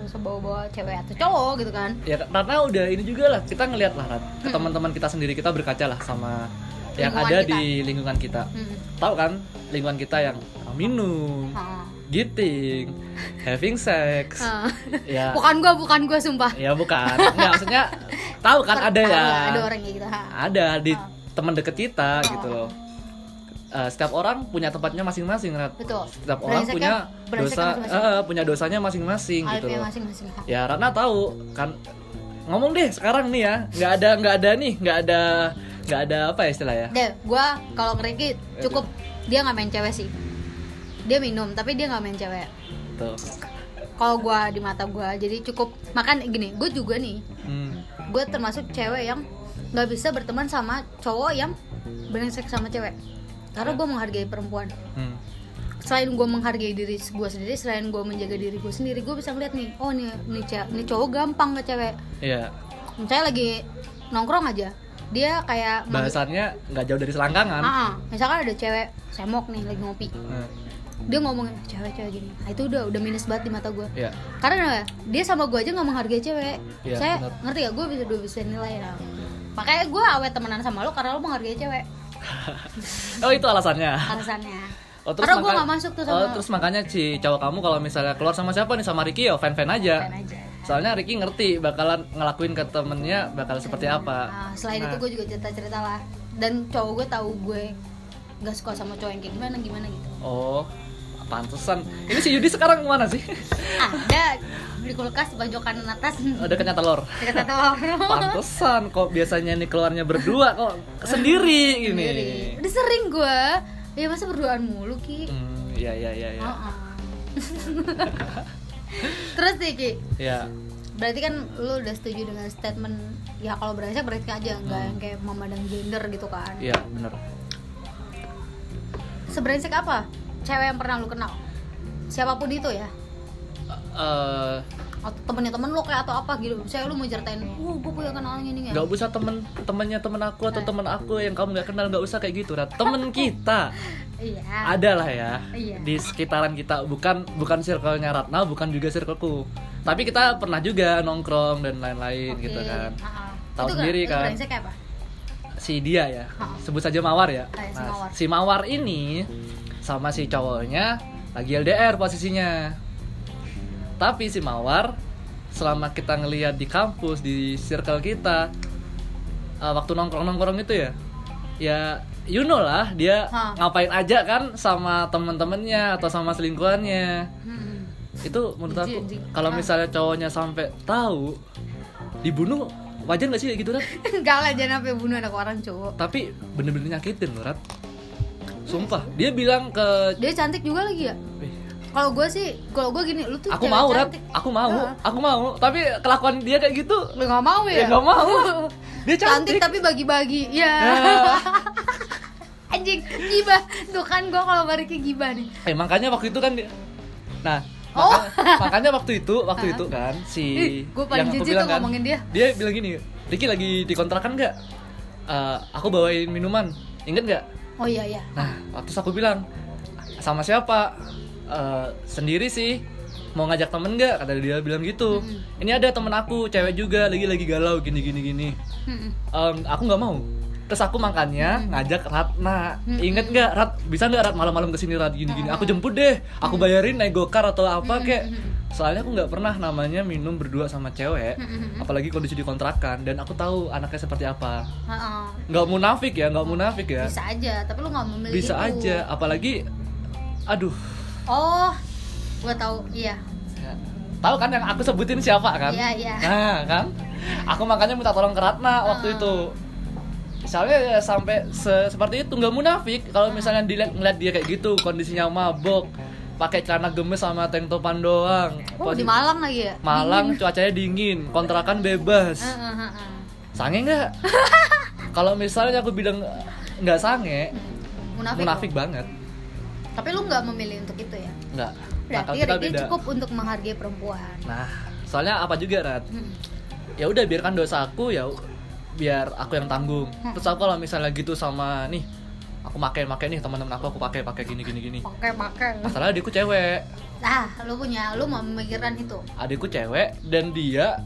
Terus bawa bawa cewek atau cowok gitu kan? Ya karena udah ini juga lah. Kita ngelihat lah Rat, ke teman-teman kita sendiri. Kita berkaca lah sama yang Lingkungan ada kita. di lingkungan kita Hmm. tahu kan lingkungan kita yang minum Ah. giting having sex Ah. ya bukan gua bukan gua sumpah ya bukan nggak maksudnya tahu kan ada Tahu ya ada orang gitu ha. ada di teman deket kita Oh. gitu loh Eh, setiap orang punya tempatnya masing-masing Rat. betul setiap orang punya dosa masing-masing. eh, punya dosanya masing-masing gitu loh masing-masing ha. ya Ratna tahu kan ngomong deh sekarang nih ya nggak ada nggak ada nih nggak ada nggak ada apa ya istilah ya? Deh gua kalau ngereki cukup. Dia nggak main cewek sih. Dia minum tapi dia nggak main cewek. Tuh. Kalau gua di mata gua jadi cukup. Makan gini gue juga nih. Hmm. gue termasuk cewek yang nggak bisa berteman sama cowok yang brengsek sama cewek. Karena gue menghargai perempuan. Hmm. selain gue menghargai diri gue sendiri selain gue menjaga diri gue sendiri gue bisa ngeliat nih oh nih nih, ce- nih cowok gampang ke cewek. Iya. Misalnya lagi nongkrong aja dia kayak bahasannya nggak jauh dari selangkangan Ah, ah. misalkan ada cewek semok nih lagi ngopi Hmm. dia ngomongin cewek-cewek gini nah, itu udah udah minus banget di mata gue Iya karena apa? dia sama gue aja nggak menghargai cewek Iya, saya benar. ngerti gak gue bisa dua bisa nilai ya makanya gue awet temenan sama lo karena lo menghargai cewek oh itu alasannya alasannya Oh, karena gue gak masuk tuh sama Oh, terus makanya si cowok kamu kalau misalnya keluar sama siapa nih sama Ricky ya fan-fan aja. Fan aja. Soalnya Ricky ngerti bakalan ngelakuin ke temennya bakal seperti apa. Nah, selain Nah, itu gue juga cerita cerita lah dan cowok gue tahu gue gak suka sama cowok yang kayak gimana gimana gitu Oh, pantesan. Ini si Yudi sekarang mana sih? ada di kulkas di pojokan atas Oh, dekatnya telur. dekat telur Pantesan kok biasanya nih keluarnya berdua kok sendiri gini. Sendiri. udah sering gue ya masa berduaan mulu ki Hmm, iya iya iya iya. Heeh. Terus nih ki. Ya. berarti kan lu udah setuju dengan statement ya kalau brengsek brengsek aja nggak Hmm. yang kayak memandang gender gitu kan. Iya, bener. Sebrengsek apa cewek yang pernah lu kenal? Siapa pun itu ya. Eh, atau temennya temen lu kayak atau apa gitu. Saya lu mau ceritain uh gue punya kenalan ini nggak usah temen temennya temen aku atau temen aku yang kamu nggak kenal nggak usah kayak gitu Rat. temen kita iya ada lah ya Iya. di sekitaran kita bukan bukan circle-nya Ratna bukan juga circleku tapi kita pernah juga nongkrong dan lain-lain Oke. gitu kan Ah, ah. Tahu sendiri itu kan. apa si dia ya Ha. sebut saja Mawar ya Ah, ya, si Nah, Mawar. si Mawar ini sama si cowoknya lagi LDR posisinya tapi si Mawar selama kita ngelihat di kampus di circle kita uh, waktu nongkrong nongkrong itu ya ya you know lah dia Ha. ngapain aja kan sama temen-temennya atau sama selingkuhannya. Hmm. itu menurut aku kalau misalnya cowoknya sampai tahu dibunuh wajar nggak sih kayak gitu kan enggak lah jangan sampai bunuh anak orang cowok. Tapi bener-bener nyakitin loh Rat. Sumpah dia bilang ke dia cantik juga lagi ya? Wih, kalau gue sih kalau gue gini lu tuh aku mau Rat. aku mau Heeh. aku mau. Tapi kelakuan dia kayak gitu. Lu gak mau ya? Ya nggak mau. Dia cantik. Cantik, tapi bagi-bagi ya Ya. anjing gibah tuh kan gue kalau balik ke gibah nih eh makanya waktu itu kan dia nah Oh. maka- makanya waktu itu waktu itu kan si Ih, gua paling yang aku jijik bilang tuh ngomongin dia. dia bilang gini Ricky lagi dikontrakan nggak Eh, aku bawain minuman inget nggak oh iya iya Nah, waktu aku bilang sama siapa? "Eh, sendiri sih. Mau ngajak temen nggak? Kata dia bilang gitu. Mm-mm. Ini ada temen aku, cewek juga, lagi lagi galau gini gini gini. Mm-mm. Em, aku nggak mau. Terus aku makanya ngajak Ratna. Mm-mm. Ingat nggak Rat? Bisa nggak Rat malam-malam ke sini Rat gini gini? Aku jemput deh. Aku bayarin naik gokar atau apa kek. Soalnya aku nggak pernah namanya minum berdua sama cewek. Apalagi kondisi di kontrakan dan aku tahu anaknya seperti apa. Nggak munafik ya, nggak munafik ya. bisa aja tapi lu nggak memilih Bisa itu. aja, apalagi aduh. oh gue tahu iya Ya. Tahu kan yang aku sebutin siapa kan? Iya, iya. Nah, kan? Aku makanya minta tolong ke Ratna waktu itu. Misalnya ya sampai se- seperti itu nggak munafik kalau misalnya dilihat ngeliat dia kayak gitu kondisinya mabok pakai celana gemes sama tank topan doang Oh, di Malang lagi ya? Malang cuacanya dingin kontrakan bebas Eh, eh, eh, eh. sange nggak kalau misalnya aku bilang nggak sange Munafik. munafik dong. banget Tapi lu nggak memilih untuk itu ya? nggak Berarti kita Ricky beda. cukup untuk menghargai perempuan. nah soalnya apa juga Rat Hmm. ya udah biarkan dosa aku ya biar aku yang tanggung Hmm. terus aku kalau misalnya gitu sama nih aku pakai pakai nih teman-teman aku aku pakai pakai gini gini gini Pakai pakai. masalah adikku cewek Ah, lu punya, lu mau memikirkan itu. adikku cewek dan dia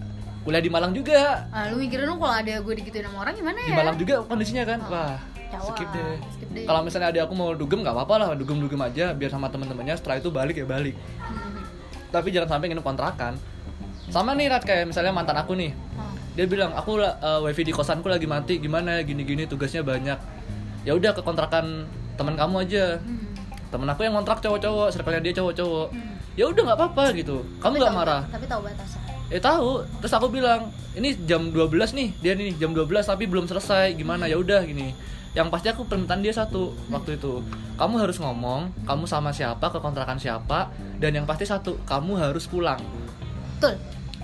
kuliah di Malang juga Ah, lu mikirin lu kalau ada gue digituin sama orang gimana ya? di Malang juga kondisinya kan Oh, wah Jawa, skip deh skip deh. kalau misalnya ada aku mau dugem nggak apa-apa lah dugem dugem aja biar sama temen-temennya setelah itu balik ya balik Hmm. tapi jangan sampai nginep kontrakan sama nih Rat kayak misalnya mantan aku nih Oh. Dia bilang aku eh, wifi di kosanku lagi mati. Gimana? Gini-gini tugasnya banyak. Ya udah ke kontrakan teman kamu aja. Hmm. temen aku yang kontrak cowok-cowok circle dia cowok-cowok. Hmm. ya udah nggak apa-apa gitu. Kamu nggak marah. Tapi tahu batasan. eh tahu. Terus aku bilang ini jam 12 nih dia nih jam 12 tapi belum selesai. Gimana? Ya udah gini. Yang pasti aku permintaan dia satu waktu itu. Kamu harus ngomong kamu sama siapa ke kontrakan siapa dan yang pasti satu kamu harus pulang. Betul.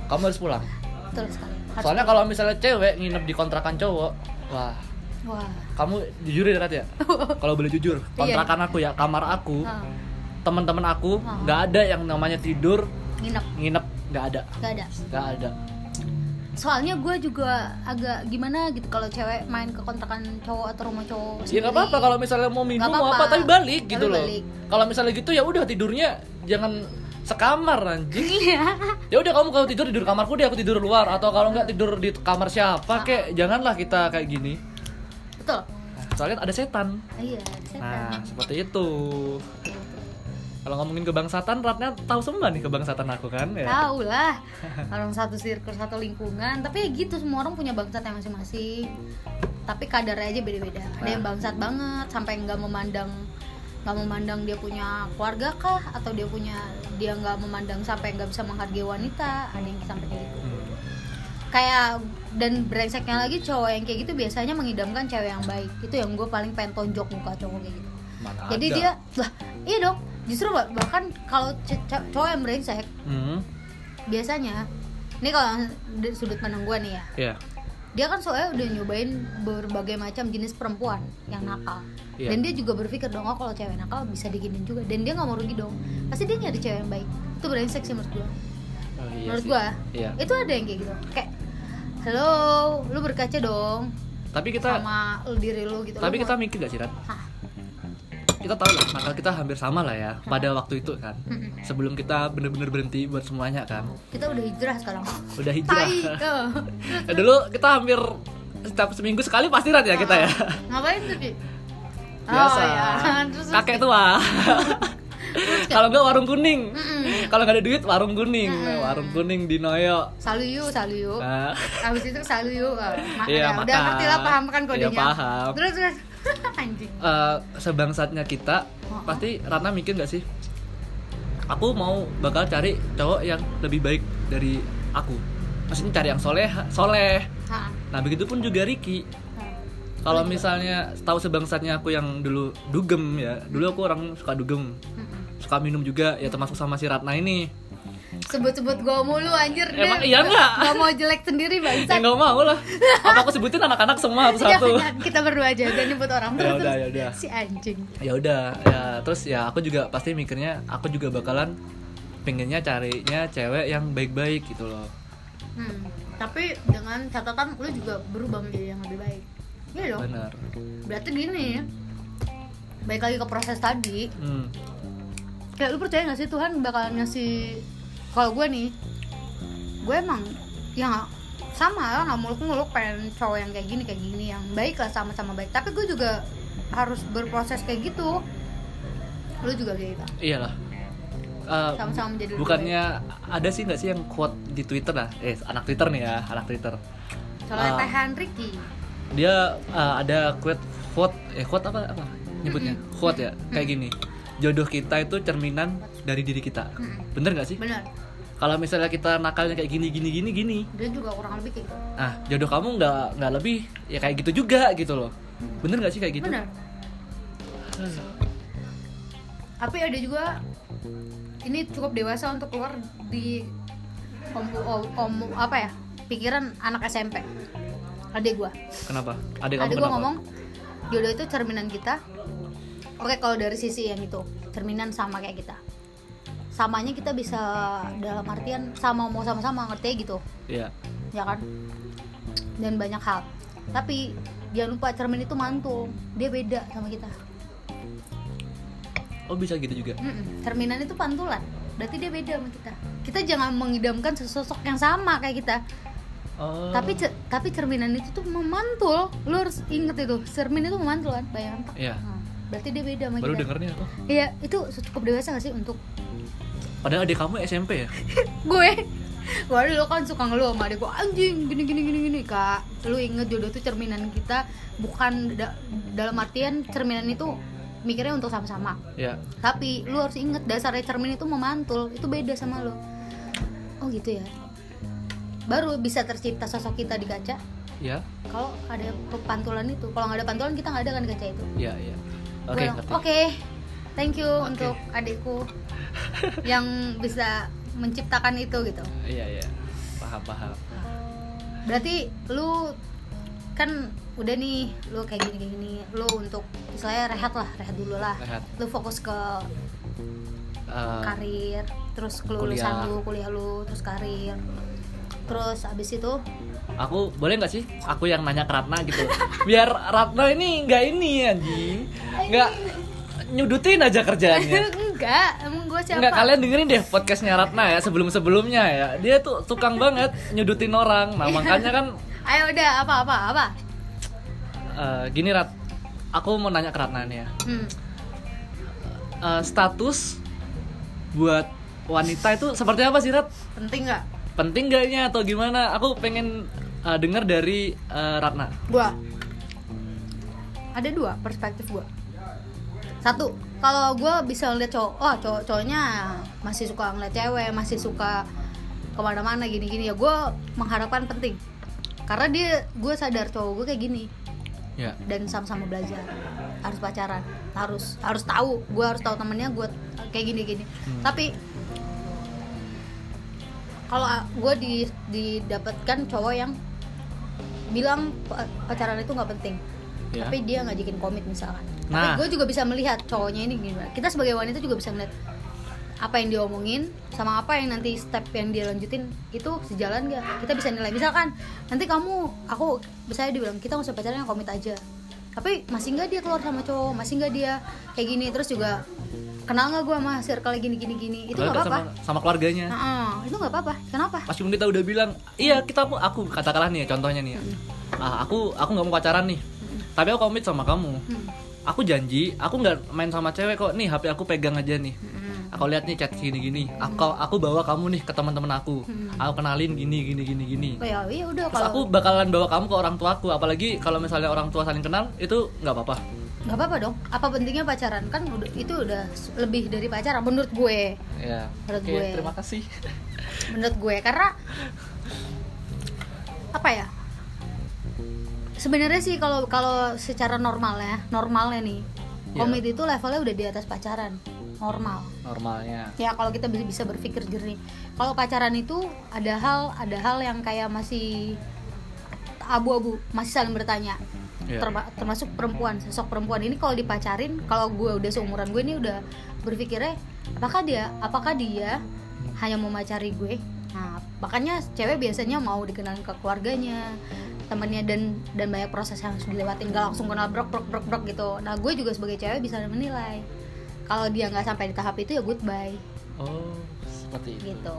kamu harus pulang. Betul sekali. Harus- soalnya kalau misalnya cewek nginep di kontrakan cowok wah Wah. kamu jujur ya Rat ya kalau boleh jujur Iya. kontrakan aku ya kamar aku Ah, teman-teman aku Ah. nggak ada yang namanya tidur nginep. nginep nggak ada Gak ada. nggak ada Soalnya gue juga agak gimana gitu kalau cewek main ke kontrakan cowok atau rumah cowok. Ya nggak apa-apa kalau misalnya mau minum Nggak mau apa-apa. apa tapi balik Tapi gitu loh. balik. Kalau misalnya gitu ya udah tidurnya jangan sekamar anjing. Iya. Ya udah kamu kalau tidur tidur kamarku deh aku tidur luar atau kalau nggak tidur di kamar siapa kek janganlah kita kayak gini. Betul. Nah, soalnya ada setan. Iya, Nah, setan. seperti itu. Kalau ngomongin kebangsaan, Ratnya tahu semua nih kebangsaan aku kan ya. Tahu lah. Orang satu circle, satu lingkungan. Tapi ya gitu semua orang punya bangsatnya masing-masing. Tapi kadarnya aja beda-beda. Ada yang Nah. bangsat banget sampai nggak memandang nggak memandang dia punya keluarga kah atau dia punya dia nggak memandang sampai nggak bisa menghargai wanita ada yang sampai kayak gitu Hmm. kayak dan brengseknya lagi cowok yang kayak gitu biasanya mengidamkan cewek yang baik itu yang gue paling pengen tonjok muka cowok kayak gitu Mana jadi ada. dia lah iya dong justru bah- bahkan kalau cowok yang brengsek Hmm. biasanya ini kalau sudut pandang gue nih ya Iya. Dia kan soalnya udah nyobain berbagai macam jenis perempuan yang nakal. Iya. dan dia juga berpikir dong oh kalau cewek nakal bisa diginin juga. Dan dia nggak mau rugi dong. Pasti dia nyari cewek yang baik. Itu brengsek sih menurut gue Oh, iya menurut gue Iya. itu ada yang kayak gitu. Kayak halo lu berkaca dong Tapi kita sama lu diri lu gitu. Tapi Lu kita mau- mikir gak sih, Rat? Hah? Kita tahu lah nakal kita hampir sama lah ya pada waktu itu kan. Mm-mm. sebelum kita bener-bener berhenti buat semuanya kan. Kita udah hijrah sekarang. Udah hijrah. Ya, dulu kita hampir setiap seminggu sekali pasti rat ya kita ya. Ngapain tuh biasa. Oh, ya. terus, kakek tua. Kalau enggak warung kuning. "Mm-mm. kalau nggak ada duit warung kuning. Mm-mm. warung kuning di Noyo. Salu yuk salu yuk nah, Habis itu salu yuk. Ah, ma- Iya, ya, udah ngerti lah paham kan kodenya. Iya, paham. Terus terus anjing. eh, sebangsatnya kita Oh. pasti Ratna mikir nggak sih aku mau bakal cari cowok yang lebih baik dari aku maksudnya cari yang soleh soleh Ha. nah begitu pun juga ha. Kalau misalnya tahu sebangsatnya aku yang dulu dugem ya, dulu aku orang suka dugem, suka minum juga ya termasuk sama si Ratna ini. Sebut-sebut gua mulu anjir deh. Emang iya nggak? Gak mau jelek sendiri Ya bangsat. nggak mau lah. Apa aku sebutin anak-anak semua satu-satu? Kita berdua aja jangan nyebut orang Ya terus. udah, terus. ya udah. Si anjing. Ya udah, ya terus ya aku juga pasti mikirnya aku juga bakalan pengennya carinya cewek yang baik-baik gitu loh. Hmm. Tapi dengan catatan lu juga berubah menjadi yang lebih baik. Iya dong. Benar. Berarti gini ya. Baik lagi ke proses tadi. Hmm. kayak lu percaya gak sih Tuhan bakalan ngasih kalau gue nih gue emang ya sama lah nggak muluk-muluk pengen cowok yang kayak gini kayak gini yang baik lah sama-sama baik. Tapi gue juga harus berproses kayak gitu. Lu juga kayak gitu? Iyalah. Eh, sama-sama menjadi bukannya ada sih nggak sih yang quote di Twitter lah? Eh, anak Twitter nih ya, anak Twitter. soalnya. Tehan Ricky dia uh, ada quote quote eh quote apa apa nyebutnya? Quote ya kayak gini. Jodoh kita itu cerminan dari diri kita. Bener nggak sih? Bener kalau misalnya kita nakalnya kayak gini gini gini gini. Dia juga kurang lebih kayak gitu. Nah jodoh kamu nggak nggak lebih ya kayak gitu juga gitu loh. Bener nggak sih kayak gitu? Bener. Tapi ada juga ini cukup dewasa untuk keluar di om, om, om- apa ya pikiran anak SMP adik gua. Kenapa? Adik kamu adik gua kenapa? ngomong jodoh itu cerminan kita. Oke kalau dari sisi yang itu cerminan sama kayak kita samanya kita bisa dalam artian sama mau sama-sama ngerti gitu Iya. ya kan dan banyak hal tapi jangan lupa cermin itu mantul dia beda sama kita Oh bisa gitu juga. Mm-mm. cerminan itu pantulan berarti dia beda sama kita kita jangan mengidamkan sesosok yang sama kayak kita Oh. tapi tapi cerminan itu tuh memantul lu harus inget itu cermin itu memantul kan bayangkan tak? Iya. Nah, berarti dia beda sama baru kita denger nih aku. iya itu cukup dewasa gak sih untuk Padahal adik kamu SMP ya? gue gue dulu kan suka ngeluh sama adik gue anjing gini gini gini gini kak lu inget jodoh itu cerminan kita bukan da- dalam artian cerminan itu mikirnya untuk sama-sama Ya. tapi lu harus inget dasarnya cermin itu memantul itu beda sama lu oh gitu ya baru bisa tercipta sosok kita di kaca Ya. kalau ada pantulan itu kalau nggak ada pantulan kita nggak ada kan kaca itu Ya, ya. Oke, ngerti. oke thank you Oke. untuk adikku yang bisa menciptakan itu gitu Iya, iya. Paham, paham. berarti lu kan udah nih lu kayak gini kayak gini lu untuk istilahnya rehat lah rehat dulu lah Rehat. lu fokus ke Eh, karir terus kelulusan kuliah. lu kuliah lu terus karir terus abis itu aku boleh nggak sih aku yang nanya ke Ratna gitu biar Ratna ini nggak ini anjing nggak nyudutin aja kerjaannya. Enggak emang gue siapa? Nggak kalian dengerin deh podcastnya Ratna ya sebelum sebelumnya ya. Dia tuh tukang banget nyudutin orang. Nah makanya kan ayo udah apa apa apa? Eh, gini Rat. Aku mau nanya ke Ratna nih ya. Hmm. Eh, status buat wanita itu seperti apa sih Rat? Penting nggak? Penting gaknya atau gimana? Aku pengen eh, dengar dari eh, Ratna. Gua. Ada dua perspektif gua satu kalau gua bisa ngeliat cowok oh cowok cowoknya masih suka ngeliat cewek masih suka ke mana-mana gini-gini ya gua mengharapkan penting. Karena dia gue sadar cowok gue kayak gini. Ya. Dan sama-sama belajar harus pacaran harus harus tahu gue harus tahu temennya gue kayak gini gini Hmm. tapi kalau gue di didapatkan cowok yang bilang pa- pacaran itu nggak penting Ya. tapi dia ngajakin komit misalkan. Nah. tapi gue juga bisa melihat cowoknya ini gimana. Kita sebagai wanita juga bisa melihat apa yang dia omongin sama apa yang nanti step yang dia lanjutin itu sejalan gak kita bisa nilai. Misalkan nanti kamu aku misalnya dia bilang kita nggak usah pacaran yang komit aja. Tapi masih nggak dia keluar sama cowok masih nggak dia kayak gini. Terus juga kenal nggak gue sama circle gini gini gini? Itu nggak apa-apa. sama, sama keluarganya. Heeh, itu nggak apa-apa. Kenapa? Pas kita udah bilang, iya kita aku, aku katakanlah nih contohnya nih, ya. ah, aku aku nggak mau pacaran nih, tapi aku komit sama kamu. Hmm. Aku janji, aku nggak main sama cewek kok. Nih HP aku pegang aja nih. Hmm. Aku lihat nih chat gini gini. Aku aku bawa kamu nih ke teman-teman aku. Aku kenalin gini gini gini gini. oh ya iya udah Terus aku kalau bakalan bawa kamu ke orang tuaku. Apalagi kalau misalnya orang tua saling kenal, itu nggak apa-apa. nggak apa-apa dong apa pentingnya pacaran kan itu udah lebih dari pacaran menurut gue Ya. Menurut Oke, gue. terima kasih. menurut gue karena apa ya sebenarnya sih kalau kalau secara normal ya normalnya nih Iya. komit itu levelnya udah di atas pacaran normal Normalnya. ya kalau kita bisa bisa berpikir jernih kalau pacaran itu ada hal ada hal yang kayak masih abu-abu masih saling bertanya Iya. Terma- termasuk perempuan sosok perempuan ini kalau dipacarin kalau gue udah seumuran gue ini udah berpikirnya apakah dia apakah dia hanya mau macari gue nah makanya cewek biasanya mau dikenalin ke keluarganya temannya dan dan banyak proses yang harus dilewatin. Gak langsung kenal brok brok brok brok gitu. Nah gue juga sebagai cewek bisa menilai. Kalau dia nggak sampai di tahap itu ya goodbye. Oh, seperti itu. gitu.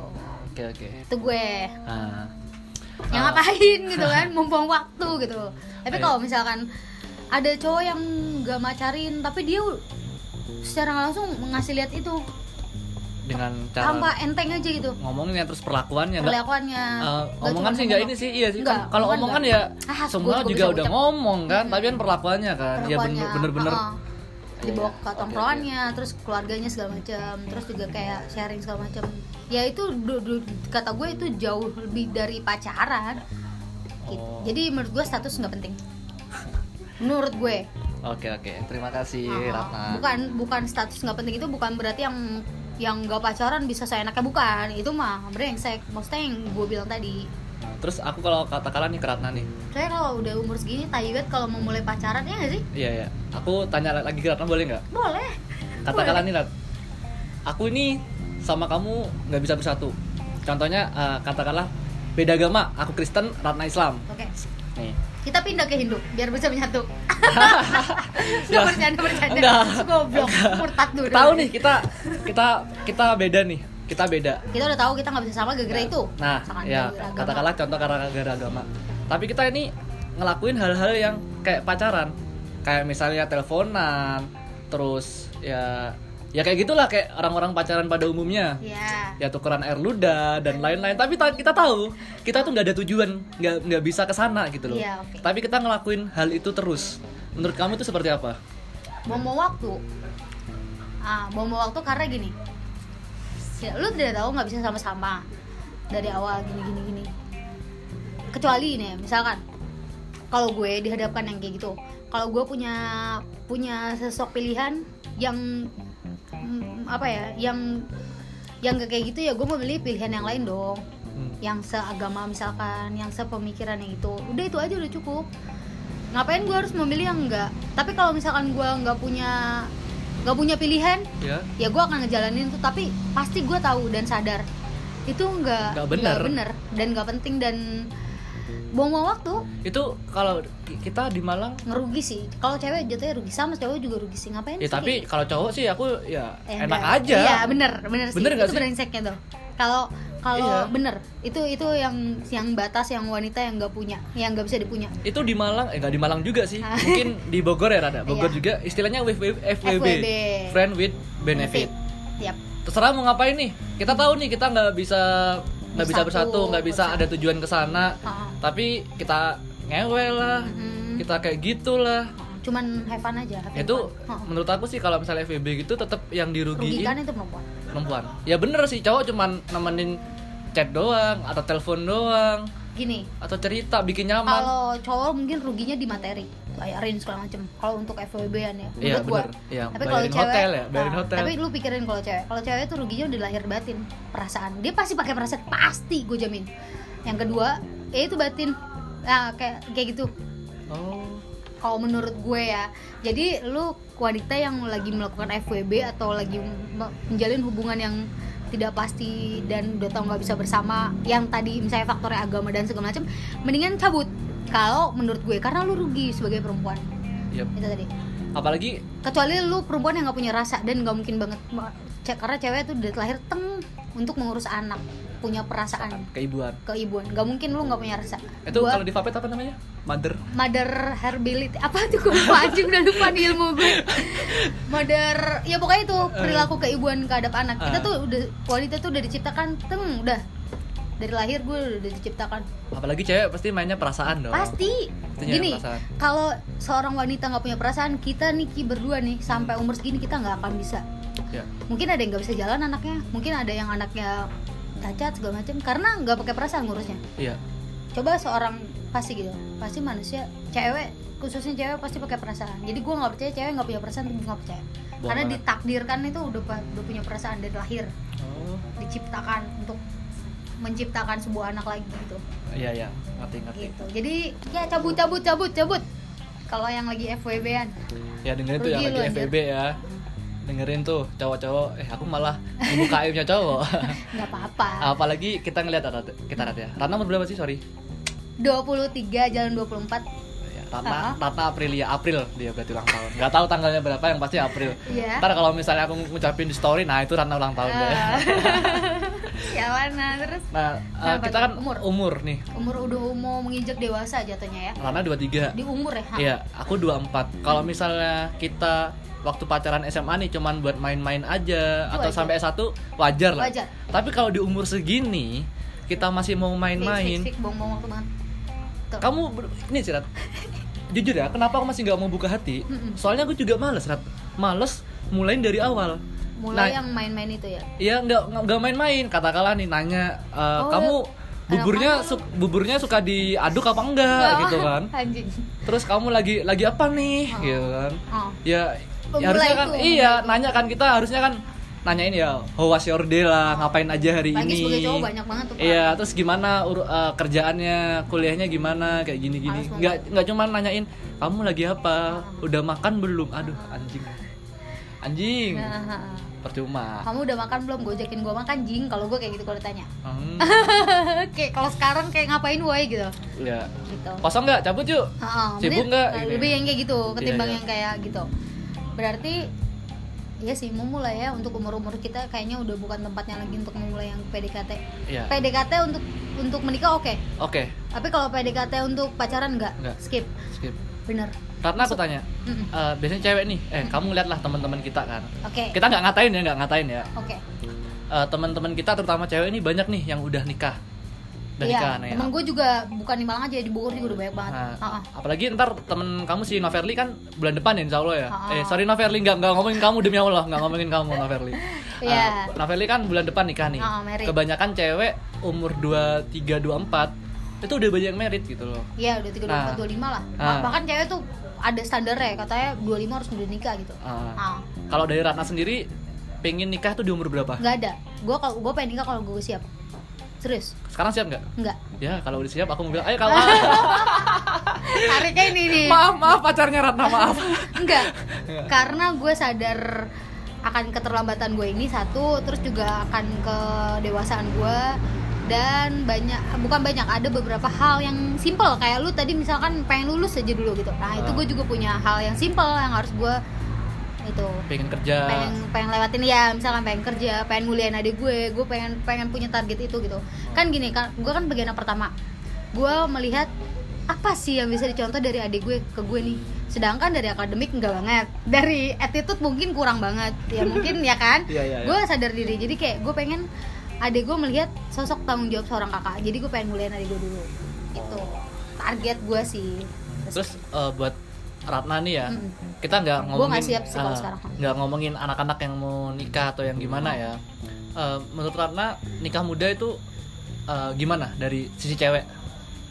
Oke oke. itu gue. Nah, yang Ah. ngapain gitu kan? Membuang waktu gitu. Tapi Ayo. kalau misalkan ada cowok yang gak macarin tapi dia secara langsung ngasih lihat itu dengan cara tanpa enteng aja gitu. ngomongin ya terus perlakuannya perlakuannya. Nggak omongan sih nggak ini sih iya sih. Nggak, Kan kalau omongan omongan nggak. ya Ah, semua juga udah ucap. ngomong kan tapi kan perlakuannya kan ya Perlakuannya, bener-bener uh-uh. dibawa Iya, ke oke, tongkrongannya terus keluarganya segala macam terus juga kayak sharing segala macam. Ya itu du- du- kata gue itu jauh lebih dari pacaran. Gitu. Oh. jadi menurut gue status nggak penting. Menurut gue. Oke oke. Terima kasih Ah, Ratna. bukan bukan status nggak penting itu bukan berarti yang yang nggak pacaran bisa seenaknya bukan. Itu mah brengsek. Maksudnya yang gue bilang tadi. Terus aku kalau katakanlah nih keratna nih. Saya kalau udah umur segini tai banget kalau mau mulai pacaran ya nggak sih? Iya iya. Aku tanya lagi keratna boleh nggak? Boleh. Katakanlah nih Rat. Aku ini sama kamu nggak bisa bersatu. Contohnya eh, katakanlah beda agama aku Kristen Ratna Islam. Oke. Nih kita pindah ke Hindu biar bisa menyatu. Ya. Nggak bercanda bercanda Enggak. goblok murtad dulu tahu nih kita kita kita beda nih. Kita beda. Kita udah tahu kita nggak bisa sama gara-gara itu. Nah Misalkan ya gara-gara katakanlah contoh karena gara agama. Tapi kita ini ngelakuin hal-hal yang kayak pacaran. Kayak misalnya teleponan terus ya ya kayak gitulah kayak orang-orang pacaran pada umumnya. Ya ya tukeran air ludah dan lain-lain. Tapi ta- kita tahu kita tuh nggak ada tujuan nggak nggak bisa ke sana gitu loh. Iya, oke. tapi kita ngelakuin hal itu terus. Menurut kamu itu seperti apa? Mau waktu. Ah mau waktu karena gini. Ya, lu tidak tahu nggak bisa sama-sama dari awal gini gini gini. Kecuali nih misalkan kalau gue dihadapkan yang kayak gitu. Kalau gue punya punya sosok pilihan yang apa ya yang yang gak kayak gitu ya gue mau beli pilihan yang lain dong. Hmm. yang seagama misalkan yang sepemikiran yang itu udah itu aja udah cukup. Ngapain gue harus memilih yang enggak tapi kalau misalkan gue nggak punya nggak punya pilihan ya. ya gue akan ngejalanin itu. Tapi pasti gue tahu dan sadar. Itu nggak Nggak benar. bener dan nggak penting dan buang-buang waktu. Itu kalau ki- kita di Malang ngerugi sih. Kalau cewek jatuhnya rugi. Sama cowok juga rugi sih. Ngapain ya sih? tapi kalau cowok sih aku ya Eh, enak enggak. aja. Iya bener bener sih. Bener nggak itu sih? brengseknya tuh. Kalau kalau Iya. bener. Itu itu yang yang batas yang wanita yang nggak punya yang nggak bisa dipunya. Itu di Malang eh nggak di Malang juga sih. Ah. mungkin di Bogor ya Rada. Bogor Iya. juga istilahnya FWB, FWB, FWB. friend with benefit. Yap. terserah mau ngapain nih. Kita tahu nih kita nggak bisa nggak bisa Bersatu, nggak bisa bersatu. ada tujuan ke sana. Ah. tapi kita ngewel lah Mm-mm. kita kayak gitulah. Cuman have fun aja have itu fun. Menurut aku sih kalau misalnya FWB gitu tetap yang dirugiin. Rugikan itu perempuan. Perempuan. Ya bener sih cowok cuman nemenin chat doang atau telepon doang. Gini. Atau cerita bikin nyaman. Kalau cowok mungkin ruginya di materi bayarin segala macem. Kalau untuk FWB an ya. Iya, menurut gua. Iya, tapi kalau cewek hotel ya, bayarin nah, hotel. tapi lu pikirin kalau cewek. Kalau cewek itu ruginya udah lahir batin perasaan. Dia pasti pakai perasaan pasti gue jamin. Yang kedua ya itu batin. Nah kayak kayak gitu. Oh. Kalau menurut gue ya. Jadi lu wanita yang lagi melakukan FWB atau lagi me- menjalin hubungan yang tidak pasti dan udah tau nggak bisa bersama. Yang tadi misalnya faktornya agama dan segala macam mendingan cabut. Kalau menurut gue karena lu rugi sebagai perempuan. Yap. itu tadi. Apalagi kecuali lu perempuan yang nggak punya rasa dan nggak mungkin banget Ce- karena cewek tuh dari lahir teng untuk mengurus anak punya perasaan. Keibuan. Keibuan. Nggak mungkin lu nggak punya rasa. Itu Gua- kalau di Vapet apa namanya? Mother. Mother herbability apa tuh gue lupa anjing udah lupa nih ilmu gue mother ya pokoknya itu perilaku keibuan kehadap anak. Kita Ah. tuh udah wanita tuh udah diciptakan teng udah. Dari lahir gue udah diciptakan. Apalagi cewek pasti mainnya perasaan dong. Pasti. Nyari gini kalau seorang wanita nggak punya perasaan kita nih Ki, berdua nih sampai umur segini kita nggak akan bisa ya. Mungkin ada yang nggak bisa jalan anaknya mungkin ada yang anaknya cacat segala macam karena nggak pakai perasaan ngurusnya. Iya. Coba seorang pasti gitu pasti manusia cewek khususnya cewek pasti pakai perasaan. Jadi gue nggak percaya cewek nggak punya perasaan gue nggak percaya. Bohong karena banget. ditakdirkan itu udah udah punya perasaan dari lahir. Oh. Diciptakan untuk menciptakan sebuah anak lagi gitu. Iya iya. Ngerti ngerti. Gitu. Jadi ya cabut cabut cabut cabut. Kalau yang lagi FWB-an ya dengerin tuh yang lagi. FVB ya dengerin tuh cowok-cowok eh aku malah membuka aibnya cowok. Nggak apa-apa. Apalagi kita ngeliat Rat, kita Rat ya. Rana umur berapa sih sorry? 23 jalan 24 ya, Rana Ah. Rana Aprilia April dia berarti ulang tahun. Nggak tahu tanggalnya berapa yang pasti April. Iya. ntar kalau misalnya aku ngucapin di story nah itu Rana ulang tahun deh. Ah. Sialan nah terus? Nah Kenapa kita kan Umur? umur nih. Umur udah mau menginjak dewasa jatuhnya ya? Rana 23 di umur ya? Iya, aku 24. Kalau misalnya kita waktu pacaran SMA nih cuman buat main-main aja Itu atau sampai S1 wajar lah. Wajar. Tapi kalau di umur segini kita masih mau main-main, waktu banget Tuh. kamu ini sih Rat. Jujur ya, kenapa aku masih nggak mau buka hati? Soalnya aku juga males, Rat. Males mulai dari awal. mulai Nah, yang main-main itu ya Iya, nggak nggak main-main. Katakanlah nih nanya eh, Oh, kamu buburnya su- buburnya suka diaduk apa enggak Nggak, gitu kan. anjing Terus kamu lagi lagi apa nih Oh. gitu kan. oh. ya, ya Memulai harusnya kan itu, iya nanya kan kita harusnya kan nanyain ya how was your day lah ngapain aja hari Lagi ini sebagai cowok banyak banget tuh. Iya, terus gimana eh, kerjaannya, kuliahnya gimana, kayak gini-gini. Harus Nggak nggak cuma nanyain kamu lagi apa, udah makan belum? Aduh, anjing. Anjing. Nah, Percuma. kamu udah makan belum? Gue ajakin gue makan jing. Kalau gue kayak gitu kalau ditanya. Hmm, kayak kalau sekarang kayak ngapain woi gitu. ya. Gitu. Kosong nggak? Cabut yuk. Heeh, Sibuk nggak? Lebih yang kayak gitu ketimbang Iya, iya. yang kayak gitu. Berarti Iya sih, mau mulai ya untuk umur-umur kita kayaknya udah bukan tempatnya lagi untuk memulai yang PDKT. Iya. PDKT untuk untuk menikah oke, Oke, tapi kalau PDKT untuk pacaran enggak, Nggak. skip. skip. Bener. Karena aku tanya, Mm-mm. eh, biasanya cewek nih, eh kamu lihatlah teman-teman kita kan. Oke. Kita nggak ngatain ya, nggak ngatain ya. Oke. Eh, teman-teman kita terutama cewek ini banyak nih yang udah nikah. Udah nikah Iya, nih. temen gue juga bukan di Malang aja di Bogor juga udah banyak banget. Nah, Heeh. apalagi ntar temen kamu si Noverly kan bulan depan ya insya Allah ya. Ha-ha. Eh sorry Noverly nggak nggak ngomongin kamu demi Allah nggak ngomongin kamu Noverly. Iya. Eh, Noverly kan bulan depan nikah nih. Ha-ha, married. Kebanyakan cewek umur 23 24 itu udah banyak merit gitu loh. Iya, udah 3 Nah. 24 25 lah. Ah. Bahkan cewek tuh ada standarnya katanya 25 harus udah nikah gitu. Ah. Ah. Kalau dari Ratna sendiri pengen nikah tuh di umur berapa? Nggak ada. Gue kalau gue pengen nikah kalau gue siap. Serius? Sekarang siap nggak? Enggak. Ya kalau udah siap aku mau bilang, ayo kamu. Tariknya ini nih. maaf maaf pacarnya Ratna maaf. Enggak. Karena gue sadar akan keterlambatan gue ini satu, terus juga akan kedewasaan gue dan banyak bukan banyak ada beberapa hal yang simple kayak lu tadi misalkan pengen lulus aja dulu gitu nah itu Ah. gue juga punya hal yang simple yang harus gue itu pengen kerja. pengen pengen lewatin ya misalkan pengen kerja pengen muliain adik gue gue pengen pengen punya target itu gitu. Kan gini kan gue kan bagian yang pertama. Gue melihat apa sih yang bisa dicontoh dari adik gue ke gue nih? Sedangkan dari akademik enggak banget. Dari attitude mungkin kurang banget. Ya mungkin ya kan? Iya, iya, iya. gue sadar diri. Jadi kayak gue pengen adik gue melihat sosok tanggung jawab seorang kakak. Jadi gue pengen muliain adik gue dulu. Itu target gue sih. Terus eh, buat Ratna nih ya, Mm-mm. kita nggak Gua ngomongin nggak siap sih kalau sekarang. nggak ngomongin anak-anak yang mau nikah atau yang gimana ya. Eh, menurut Ratna nikah muda itu eh, gimana dari sisi cewek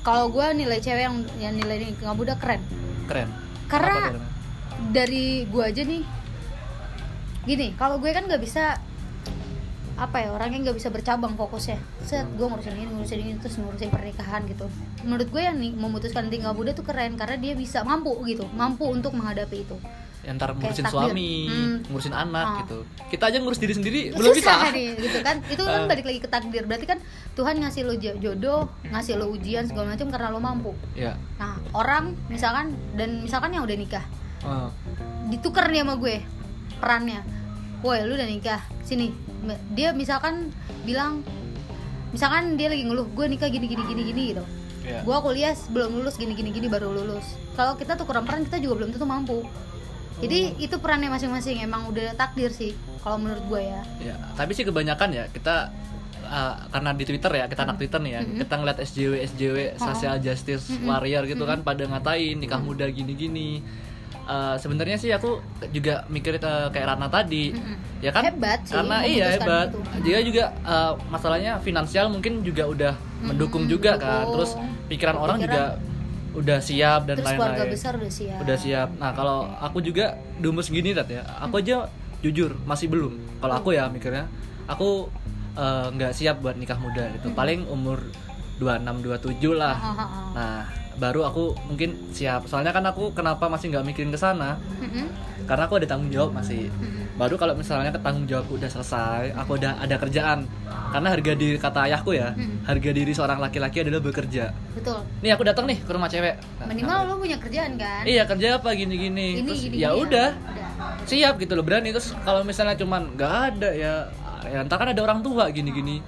kalau gue nilai cewek yang yang nilai nikah muda keren keren? Karena- dari gue aja nih gini kalau gue kan nggak bisa apa ya orangnya nggak bisa bercabang fokusnya set gue ngurusin ini ngurusin ini terus ngurusin pernikahan gitu menurut gue yang nih memutuskan tinggal muda tuh keren karena dia bisa mampu gitu mampu untuk menghadapi itu Ya, ntar kayak ngurusin takdir. suami, Hmm. ngurusin anak Ah. gitu. Kita aja ngurus diri sendiri belum bisa. susah nih gitu kan itu kan Ah. balik lagi ke takdir berarti kan Tuhan ngasih lo jo- jodoh ngasih lo ujian segala macam karena lo mampu Ya. nah orang misalkan dan misalkan yang udah nikah eh, ditukar nih sama gue perannya woi lu udah nikah? Sini. Dia misalkan bilang misalkan dia lagi ngeluh gue nikah gini gini gini gini gitu. Ya. gue kuliah belum lulus gini gini gini baru lulus. Kalau kita tukeran peran kita juga belum tentu mampu. Jadi itu perannya masing-masing. Emang udah takdir sih kalau menurut gue ya. Ya, tapi sih kebanyakan ya kita uh, karena di Twitter ya, kita anak Twitter nih ya, kita ngeliat SJW SJW social justice warrior gitu kan pada ngatain nikah muda gini-gini. Uh, sebenarnya sih aku juga mikir uh, kayak Ratna tadi. Ya kan? Hebat sih, Karena iya hebat. itu. Dia juga uh, masalahnya finansial mungkin juga udah mendukung juga kan. mendukung. Terus pikiran orang Pikiran- juga udah siap dan lain-lain keluarga besar udah siap udah siap nah kalau aku juga dumes gini Rat ya aku aja jujur masih belum kalau aku ya mikirnya aku nggak siap buat nikah muda itu paling umur 26 27 lah Ah, ah, ah. nah baru aku mungkin siap. Soalnya kan aku kenapa masih nggak mikirin ke sana? Mm-mm. karena aku ada tanggung jawab masih. Baru kalau misalnya tanggung jawabku udah selesai aku udah ada kerjaan. Karena harga diri kata ayahku ya harga diri seorang laki-laki adalah bekerja. Betul. Nih aku datang nih ke rumah cewek. Nah, minimal lu punya kerjaan kan? Iya kerja apa gini-gini. Ini terus gini-gini ya ya. udah. Siap gitu loh berani. Terus kalau misalnya cuman nggak ada ya ya entar kan ada orang tua gini-gini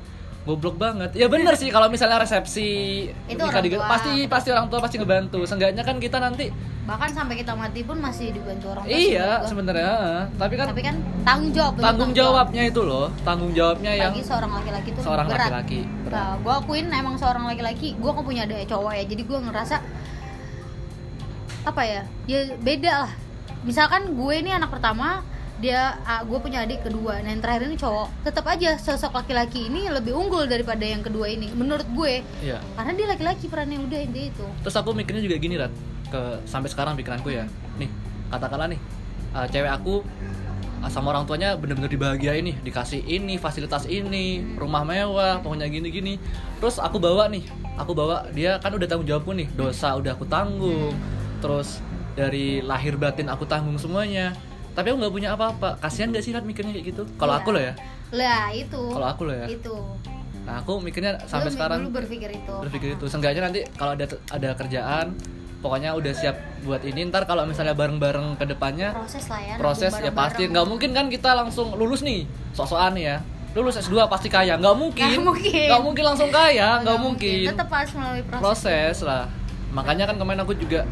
goblok banget ya bener sih kalau misalnya resepsi Itu orang tua. pasti pasti orang tua pasti ngebantu seenggaknya kan kita nanti bahkan sampai kita mati pun masih dibantu orang tua iya sebenarnya tapi kan tapi kan tanggung jawab tanggung jawab. jawabnya itu loh tanggung jawabnya yang bagi seorang laki-laki tuh seorang laki-laki. Nah, gue akuin emang seorang laki-laki, gue kan punya ada cowok ya, jadi gue ngerasa apa ya, ya beda lah. Misalkan gue ini anak pertama, dia gue punya adik kedua, nah yang terakhir ini cowok, tetap aja sosok laki-laki ini lebih unggul daripada yang kedua ini, menurut gue, iya. Karena dia laki-laki perannya udah intinya itu. terus aku mikirnya juga gini Rat. Ke sampai sekarang pikiranku ya. Nih katakanlah nih uh, cewek aku sama orang tuanya bener-bener dibahagiain nih. Dikasih ini fasilitas ini rumah mewah pokoknya gini-gini. Terus aku bawa nih aku bawa dia kan udah tanggung jawabku nih. Dosa udah aku tanggung. Terus dari lahir batin aku tanggung semuanya tapi aku nggak punya apa-apa. Kasihan gak sih Rat mikirnya kayak gitu? Kalau Iya. aku loh ya. Lah itu. Kalau aku loh ya. Itu. Nah aku mikirnya sampai Lu- sekarang lu berpikir itu. berpikir itu. Seenggaknya nanti kalau ada ada kerjaan pokoknya udah siap buat ini. Ntar kalau misalnya bareng-bareng ke depannya proses lah ya proses nabung ya pasti. Nggak mungkin kan kita langsung lulus nih sok-sokan ya. Lulus S2 pasti kaya. Nggak mungkin. Nggak mungkin. Nggak mungkin langsung kaya. Nggak mungkin. tetap harus melalui proses, proses lah. Makanya kan kemarin aku juga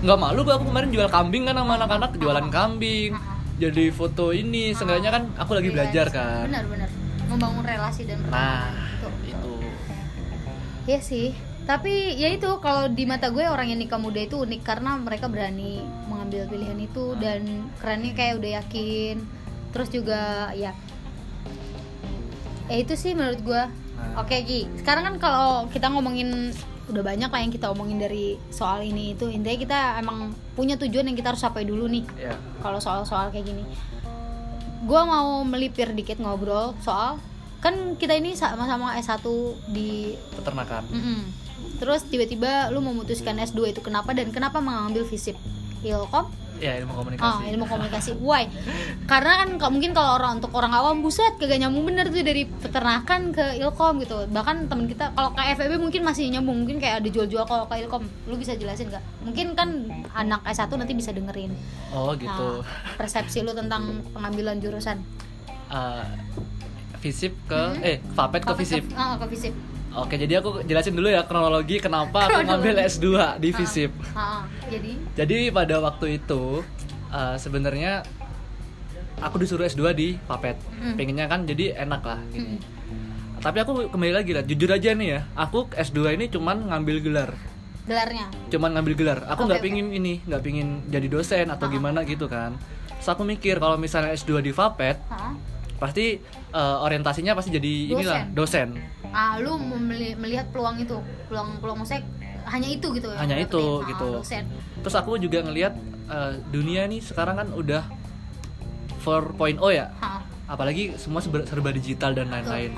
nggak malu gua aku kemarin jual kambing kan sama anak-anak jualan kambing. Jadi foto ini seenggaknya kan aku lagi Iya, belajar kan. Benar-benar membangun relasi dan nah pertemanan. itu. Itu Iya sih. Tapi ya itu kalau di mata gue orang yang nikah muda itu unik karena mereka berani mengambil pilihan itu dan kerennya kayak udah yakin. Terus juga ya. Ya itu sih menurut gue. Nah. oke Gi. Sekarang kan kalau kita ngomongin udah banyak lah yang kita omongin dari soal ini. Itu intinya kita emang punya tujuan yang kita harus capai dulu nih. Ya kalau soal-soal kayak gini. Gue mau melipir dikit ngobrol soal kan kita ini sama-sama S1 di peternakan. Mm-mm. terus tiba-tiba lu memutuskan S2 itu kenapa dan kenapa mengambil FISIP Ilkom ya ilmu komunikasi. Ah ilmu komunikasi. Why? Karena kan mungkin kalau orang untuk orang awam buset kagak nyambung bener tuh dari peternakan ke Ilkom gitu. Bahkan temen kita kalau ke FEB mungkin masih nyambung. Mungkin kayak ada jual-jual kalau ke Ilkom. Lu bisa jelasin nggak? Mungkin kan anak S1 nanti bisa dengerin. Oh gitu. Nah, persepsi lu tentang pengambilan jurusan. Eh, visip ke eh vapet ke visip. Ah, ke FISIP oke jadi aku jelasin dulu ya kronologi kenapa aku ngambil S2 di visip Ah, jadi jadi pada waktu itu eh, sebenarnya aku disuruh S2 di vapet Mm. pengennya kan jadi enak lah gini Mm. tapi aku kembali lagi lah jujur aja nih ya aku S2 ini cuman ngambil gelar gelarnya cuman ngambil gelar aku nggak oke. pingin ini nggak pingin jadi dosen atau Ah. gimana gitu kan Terus aku mikir kalau misalnya S2 di vapet Hah? Pasti eh, orientasinya pasti jadi inilah dosen. ah lu melihat peluang itu peluang peluang musik hanya itu gitu ya Hanya itu, Ah, gitu. dosen. Terus aku juga ngelihat eh, dunia nih sekarang kan udah 4.0 ya. Hah, apalagi semua serba, digital dan lain-lain.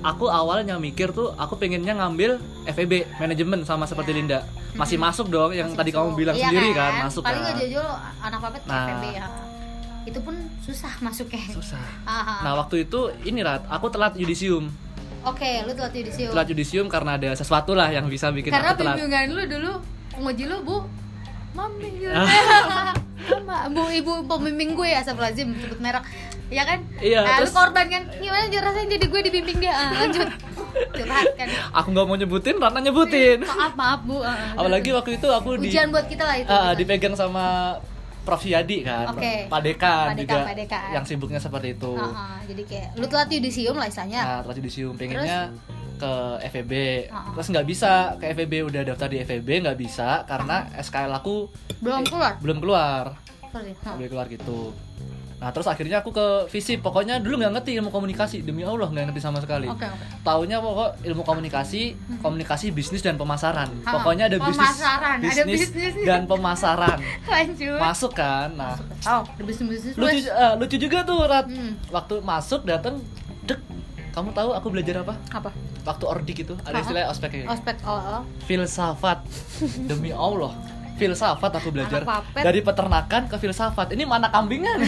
Aku awalnya mikir tuh aku pengennya ngambil FEB manajemen sama seperti Ya. Linda. Masih masuk dong yang Masih tadi masuk. kamu bilang Iya sendiri kan, masuk paling kan. nggak jauh anak papet Nah. FEB ya itu pun susah masuknya. Susah. Ah, ah. nah waktu itu ini rat aku telat yudisium. Oke lu telat yudisium. Telat yudisium karena ada sesuatu lah yang bisa bikin karena aku telat. bimbingan lu dulu penguji lu bu. Mami Ah. mama bu ibu pembimbing gue ya lazim sebut merek. Ya kan? Iya, nah, terus- lu korban kan? Gimana aja rasanya jadi gue dibimbing dia? Ah, lanjut. Curhat kan. Aku nggak mau nyebutin Ratna nyebutin. Maaf maaf bu. Ah, apalagi waktu itu aku di ujian buat kita lah itu. Bisa. dipegang sama Prof. Yadi kan Oke. Pak Dekan juga Pak Dekan. yang sibuknya seperti itu. Ah, ah, jadi kayak lu telat yudisium lah istilahnya. Nah telat yudisium pengennya ke FEB ah. terus nggak bisa ke FEB udah daftar di FEB nggak bisa karena SKL aku belum keluar? belum keluar. Sorry belum keluar gitu nah terus akhirnya aku ke visip pokoknya dulu nggak ngerti ilmu komunikasi. Demi Allah nggak ngerti sama sekali. Oke oke. Taunya pokok ilmu komunikasi komunikasi bisnis dan pemasaran. Ah, pokoknya ada bisnis. pemasaran, ada bisnis. dan pemasaran. Lanjut. Masuk kan? Nah. Oh the bisnis bisnis lucu eh, lucu juga tuh Rat. Hmm. waktu masuk datang dek kamu tahu aku belajar apa? Apa? Waktu ordik itu ada Ah. istilah ospek ya ospek oh, oh. filsafat. Demi Allah filsafat aku belajar. dari peternakan ke filsafat. Ini mana kambingan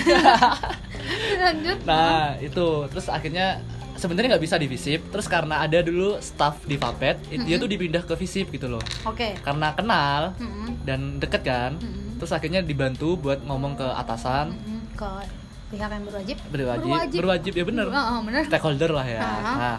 lanjut. Nah itu. Terus akhirnya sebenarnya nggak bisa di visip terus karena ada dulu staff di Vapet it- dia tuh dipindah ke visip gitu loh. Oke. Karena kenal Mm-mm. dan deket kan. Mm-mm. terus akhirnya dibantu buat ngomong ke atasan. Mm-mm. ke pihak yang berwajib. Berwajib. Berwajib, ya bener. Oh, oh, bener. Stakeholder lah ya. Ah. nah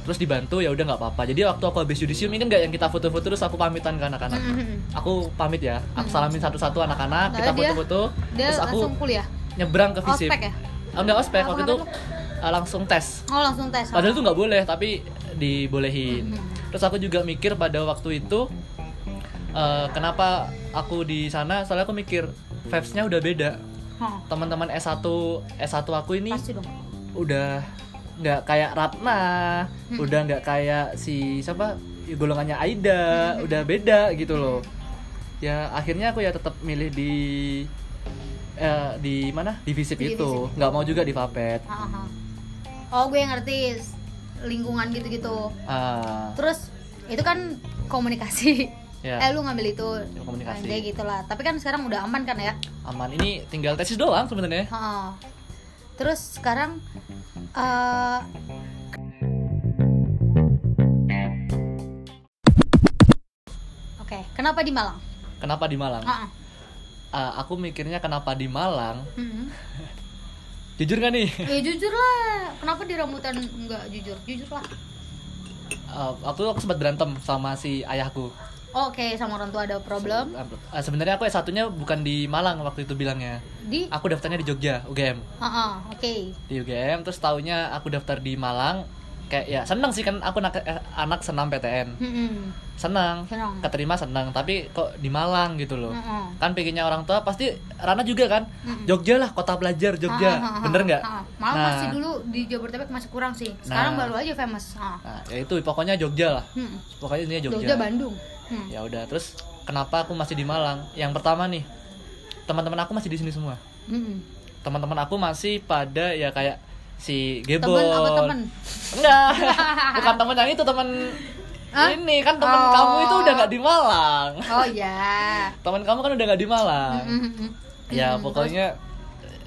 terus dibantu ya udah nggak apa-apa. Jadi waktu aku habis yudisium ini nggak yang kita foto-foto terus aku pamitan ke anak-anak? Mm-mm. aku pamit ya. Aku Mm. salamin satu-satu anak-anak kita foto-foto terus aku kuliah? nyebrang ke visip ospek ya? Oh, enggak ospek. Waktu itu uh, langsung tes. Oh langsung tes padahal itu nggak boleh tapi dibolehin. Mhm. terus aku juga mikir pada waktu itu uh, kenapa aku di sana? Soalnya aku mikir vibes-nya udah beda. Oh, teman-teman S1 S1 aku ini pasti dong. udah nggak kayak Ratna, Hmm. udah nggak kayak si siapa? Golongannya Aida, Hmm. udah beda gitu loh. Ya akhirnya aku ya tetap milih di eh, di mana? Di visip Di itu. Nggak mau juga di vapet oh gue ngerti lingkungan gitu-gitu. Ah, terus itu kan komunikasi. Ya. Eh lu ngambil itu. Komunikasi. Nah, kayak gitulah. Tapi kan sekarang udah aman kan ya? Aman. Ini tinggal tesis doang sebenarnya. Terus sekarang eh oke kenapa di Malang? Kenapa di Malang? Ha-ha. Ah, aku mikirnya kenapa di Malang? Mm-mm. jujur gak nih? Ya jujur lah. Kenapa di rambutan nggak jujur? Jujur lah. Ah, waktu itu aku sempat berantem sama si ayahku oke sama orang tua ada problem. Ah, sebenarnya aku S satunya bukan di Malang waktu itu bilangnya. Di? Aku daftarnya di Jogja UGM Ha-ha, oke. Di UGM terus taunya aku daftar di Malang kayak ya seneng sih kan aku anak, eh, anak senam PTN senang Senang. keterima senang tapi kok di Malang gitu loh Mm-mm. kan pengennya orang tua pasti Rana juga kan Mm-mm. Jogja lah kota pelajar Jogja Ha-ha, ha-ha, bener nggak malah Nah. masih dulu di Jabodetabek masih kurang sih sekarang Nah. baru aja famous Ha. nah ya itu pokoknya Jogja lah Hmm. pokoknya ini Jogja, Jogja Bandung Hmm. ya udah terus kenapa aku masih di Malang yang pertama nih teman-teman aku masih di sini semua Mm-mm. teman-teman aku masih pada ya kayak si Gebol temen apa temen? Enggak. Bukan temen yang itu temen Hah? ini. Kan temen Oh. kamu itu udah nggak di Malang. Oh ya teman kamu kan udah nggak di Malang. Mm-mm. ya Mm, pokoknya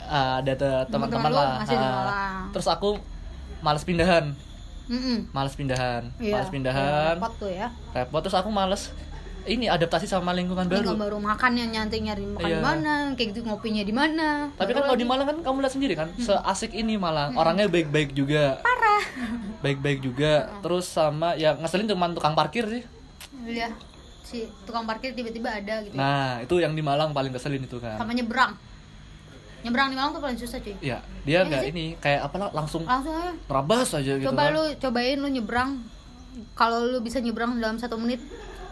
uh, ada te- teman-teman lah. masih di Ah, Malang. terus aku males pindahan. Terus? Mm-mm. males pindahan. Iya, males pindahan. repot tuh ya. Repot terus aku males ini adaptasi sama lingkungan baru. baru baru makan yang nyantai nyari makan Iya. di mana kayak gitu ngopinya di mana. Tapi Baru kan kalau di. Malang kan kamu lihat sendiri kan seasik ini Malang. Orangnya baik-baik juga. Parah. Baik-baik juga. Terus sama ya ngeselin cuma tukang parkir sih. Iya. Si tukang parkir tiba-tiba ada gitu nah itu yang di Malang paling keselin itu kan. Sama nyebrang. Nyebrang di Malang tuh paling susah cuy. Ya dia Iya nggak sih? ini kayak apa lah langsung langsung aja. terabas aja gitu coba kan. lu cobain lu nyebrang. Kalau lu bisa nyebrang dalam satu menit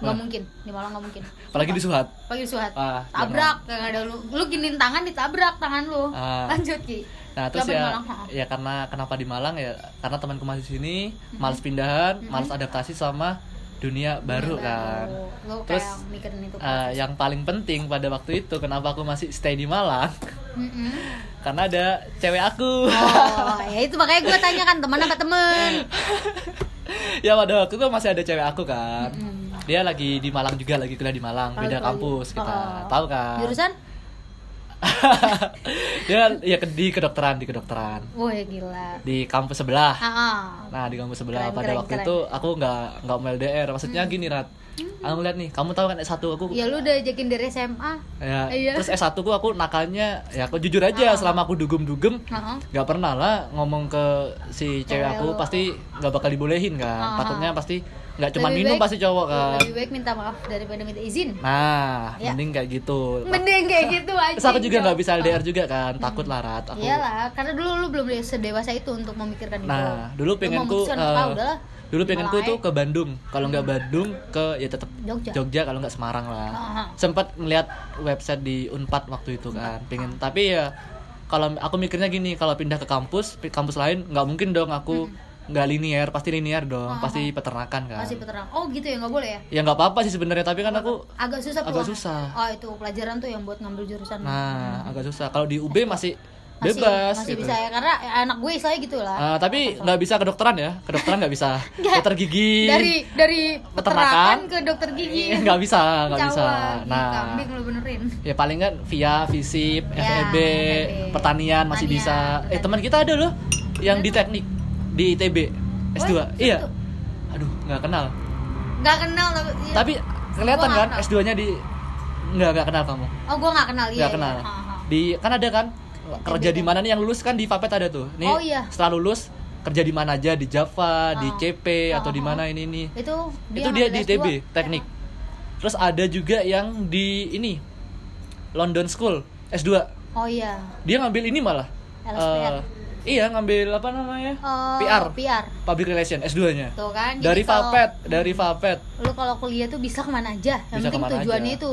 nggak mungkin di Malang nggak mungkin apalagi di Suhat pagi suhat Ah, tabrak yang ada lu lu giniin tangan ditabrak tangan lu Ah. lanjut ki Nah terus di ya, Malang, ya karena kenapa di Malang ya karena temanku masih di sini, Mm-hmm. males pindahan, males adaptasi sama dunia baru kan. lu Terus, kayak mikirin itu Eh, yang paling penting pada waktu itu kenapa aku masih stay di Malang? Mm-mm. karena ada cewek aku. oh ya itu makanya gue tanya kan teman apa temen ya pada waktu itu masih ada cewek aku kan. Mm-mm. Dia lagi di Malang juga, lagi kuliah di Malang, beda lagi. kampus kita. Oh. Tahu kan? jurusan dia ya di kedokteran, di kedokteran. wah gila Di kampus sebelah. ah, ah. Nah di kampus sebelah Keren, pada keren, waktu keren. itu aku nggak nggak mau LDR. Maksudnya gini Rat, aku ngeliat nih, kamu tahu kan S1 aku ya lu udah jakin dari SMA ya, Iya. terus S1 ku aku nakalnya ya aku jujur aja selama aku dugem-dugem Ah, ah. nggak pernah lah ngomong ke si cewek aku pasti nggak bakal dibolehin kan. Ah. Takutnya pasti nggak cuma minum baik- pasti cowok kan. lebih baik minta maaf daripada minta izin Nah, Ya. mending kayak gitu. mending kayak gitu aja Terus aku juga nggak bisa LDR juga kan, takut lah Rat. Aku iyalah karena dulu lu belum sedewasa itu untuk memikirkan itu Nah, dulu Lu pengenku udahlah dulu pengenku tuh ke Bandung. Kalau nggak Bandung ke ya tetap Jogja. Jogja kalau nggak Semarang lah. Ah, ah. Sempat ngeliat website di Unpad waktu itu kan, pengen. Tapi ya kalau aku mikirnya gini, kalau pindah ke kampus, kampus lain nggak mungkin dong aku nggak linear, pasti linear dong, Ah, pasti peternakan kan. masih peternak oh gitu ya nggak boleh ya Ya nggak apa-apa sih sebenarnya, tapi kan aku agak susah Agak peluang. susah. oh itu pelajaran tuh yang buat ngambil jurusan nah agak susah. Kalau di UB masih masih, bebas masih gitu. bisa ya karena anak gue istilahnya gitu lah Ah, tapi nggak bisa kedokteran ya, kedokteran nggak bisa. Dokter gigi. dari dari Peternakan. ke dokter gigi Iya, nggak bisa, nggak bisa. Nah, kambing lu benerin ya paling kan via visip, Ya, FEB, FEB. pertanian masih Pertanian, bisa. Eh teman kita ada loh yang di teknik di ITB S2. Oh, iya. tuh? Aduh, nggak kenal. nggak kenal tapi iya. Tapi kelihatan kan nggak kenal. S2-nya di nggak nggak kenal kamu. oh gue nggak kenal iya Nggak kenal. iya. Ah, ah. Di kan ada kan kerja di mana nih yang lulus kan di Vapet ada tuh. Nih Oh, iya. setelah lulus kerja di mana aja di Java, di Ah. CP atau Ah, di mana ini nih. itu itu dia di S2. ITB teknik terus ada juga yang di ini London School S2 oh iya dia ngambil ini malah LSPR. Iya ngambil apa namanya? Eh, PR PR Public Relation S2 nya tuh kan Jadi dari kalau Vapet dari Vapet lu kalau kuliah tuh bisa ke mana aja? Yang Bisa penting ke mana tujuannya aja. itu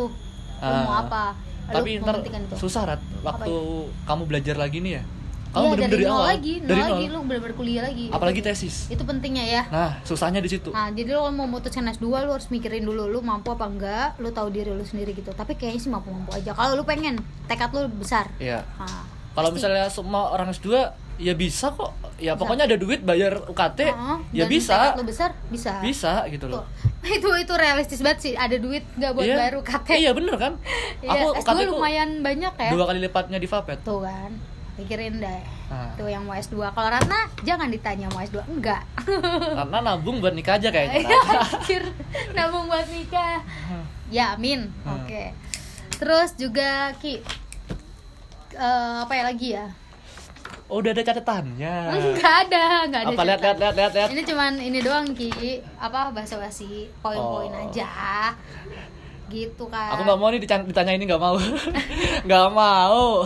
lu Ah. mau apa? Lu tapi ntar itu. susah Rat. Waktu kamu belajar lagi nih ya? Kamu Iya, bener dari dari nol awal? lagi nol dari lagi nol? lu bener-bener kuliah lagi. Apalagi tesis. itu pentingnya ya. Nah susahnya di situ. Nah, jadi lo mau mutusin S2 lu harus mikirin dulu lu mampu apa enggak, lu tahu diri lu sendiri gitu. Tapi kayaknya sih mampu-mampu aja. Kalau lu pengen tekad lu besar. Iya. Nah, Kalau misalnya semua orang S2 ya bisa kok. Ya pokoknya ada duit bayar UKT Heeh, ya dan bisa. lu besar, bisa. Bisa gitu Tuh. loh. itu itu realistis banget sih. Ada duit nggak buat Iya. bayar UKT. Iya bener kan? Iya, Aku S2 UKT lumayan banyak ya. dua kali lipatnya di Vapet. Tuh kan. Pikirin deh. Nah. Tuh yang mau S2. Kalau Ratna jangan ditanya mau S2. Enggak. Karena nabung buat nikah aja kayaknya. Anjir, nabung buat nikah. Ya, amin. Hmm. Oke. Terus juga Ki eh, apa ya lagi ya? Oh, udah ada catatannya. Enggak ada, enggak ada. Apa lihat lihat lihat lihat lihat. Ini cuman ini doang Ki. Apa basa-basi, poin-poin Oh. aja. Gitu kan. Aku nggak mau nih ditanya ini nggak mau, nggak mau,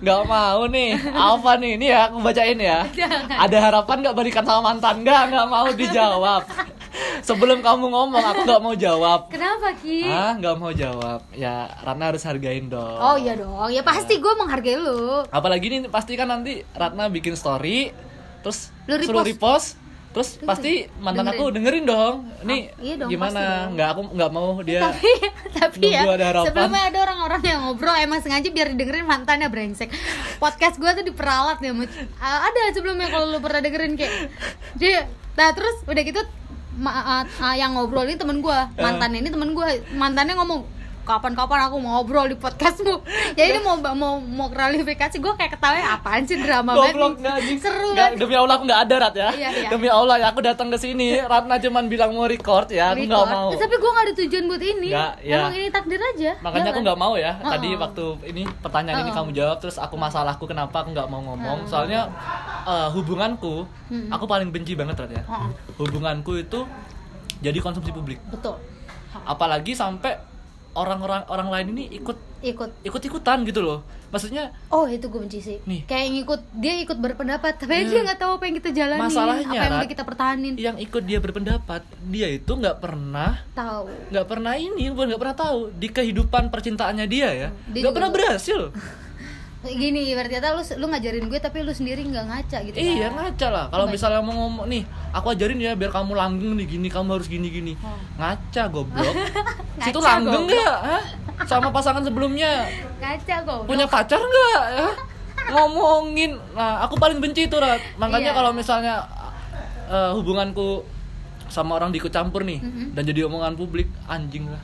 nggak mau nih. Apa nih? Ini ya aku bacain ya. Ada harapan nggak balikan sama mantan? Nggak, nggak mau dijawab. Sebelum kamu ngomong, aku nggak mau jawab. Kenapa Ki? Ah, nggak mau jawab. Ya, Ratna harus hargain dong. Oh iya dong. Ya pasti gue menghargai lu. Apalagi nih pasti kan nanti Ratna bikin story, terus Lu suruh repost. repost, terus pasti mantan aku dengerin dong. Nih Ah, iya dong, gimana? Nggak aku nggak mau dia. tapi tapi ya ada sebelumnya ada orang-orang yang ngobrol emang sengaja biar didengerin mantannya brengsek podcast gue tuh diperalat ya Mut. Ada sebelumnya kalau lu pernah dengerin kayak dia nah terus udah gitu ma- ah, yang ngobrol ini temen gue Eh. mantannya ini temen gue mantannya ngomong kapan-kapan aku mau ngobrol di podcastmu jadi dia mau mau mau klarifikasi gue kayak ketawa apaan sih drama banget nggak seru Nggak, kan Demi Allah aku nggak ada Rat ya. Iya, iya. Demi Allah ya aku datang ke sini, Ratna cuman bilang mau record ya, aku nggak mau. Tapi gue gak ada tujuan buat ini Nggak, ya. emang ini takdir aja Makanya ya aku kan? nggak mau ya. Tadi Oh. waktu ini pertanyaan ini Oh. kamu jawab, terus aku masalahku kenapa aku nggak mau ngomong. Oh. Soalnya eh, hubunganku, Hmm. aku paling benci banget Rat ya. Hubunganku itu jadi konsumsi publik. betul Apalagi sampai orang-orang orang lain ini ikut ikut ikut ikutan gitu loh. Maksudnya Oh itu gue benci sih Nih. Kayak ngikut Dia ikut berpendapat Tapi Iya. dia nggak tahu apa yang kita jalanin Masalahnya, Apa yang udah kita pertahanin yang ikut dia berpendapat, dia itu nggak pernah Tahu nggak pernah ini bukan nggak pernah tahu di kehidupan percintaannya dia ya nggak pernah berhasil Gini berarti kata lu, lu ngajarin gue Tapi lu sendiri nggak ngaca gitu iya kan? ngaca lah. Kalau misalnya mau ngomong nih aku ajarin ya biar kamu langgeng nih gini kamu harus gini gini Oh. ngaca goblok. Situ Ngaca, langgeng goblok. nggak? Sama pasangan sebelumnya? Ngaca kok punya pacar nggak? Ya? ngomongin. Nah aku paling benci itu Rat. Makanya Iya. kalau misalnya eh, hubunganku sama orang diikut campur nih Mhm. dan jadi omongan publik anjing lah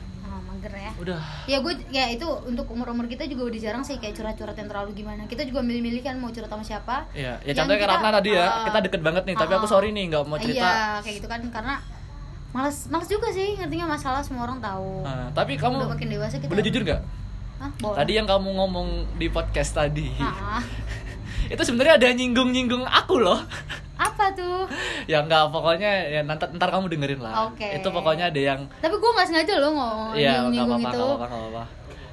udah Ya gue ya itu untuk umur-umur kita juga udah jarang sih kayak curhat-curhat yang terlalu gimana. Kita juga milih-milih kan mau curhat sama siapa. Iya, ya Yang contohnya kayak kita- Ratna tadi ya, Ah, kita deket banget nih, tapi aku ah, sorry nih nggak mau cerita. Iya, kayak gitu kan karena malas malas juga sih ngertinya masalah semua orang tahu. Nah, tapi kamu Udah makin dewasa kita. boleh jujur nggak? Tadi yang kamu ngomong di podcast tadi, Ah, itu sebenarnya ada nyinggung-nyinggung aku loh. Apa tuh? ya nggak, pokoknya ya nanti ntar kamu dengerin lah. Oke. Itu pokoknya ada yang, Tapi gue nggak sengaja loh ngomong ya nggak apa-apa, itu. nggak apa-apa, nggak apa-apa.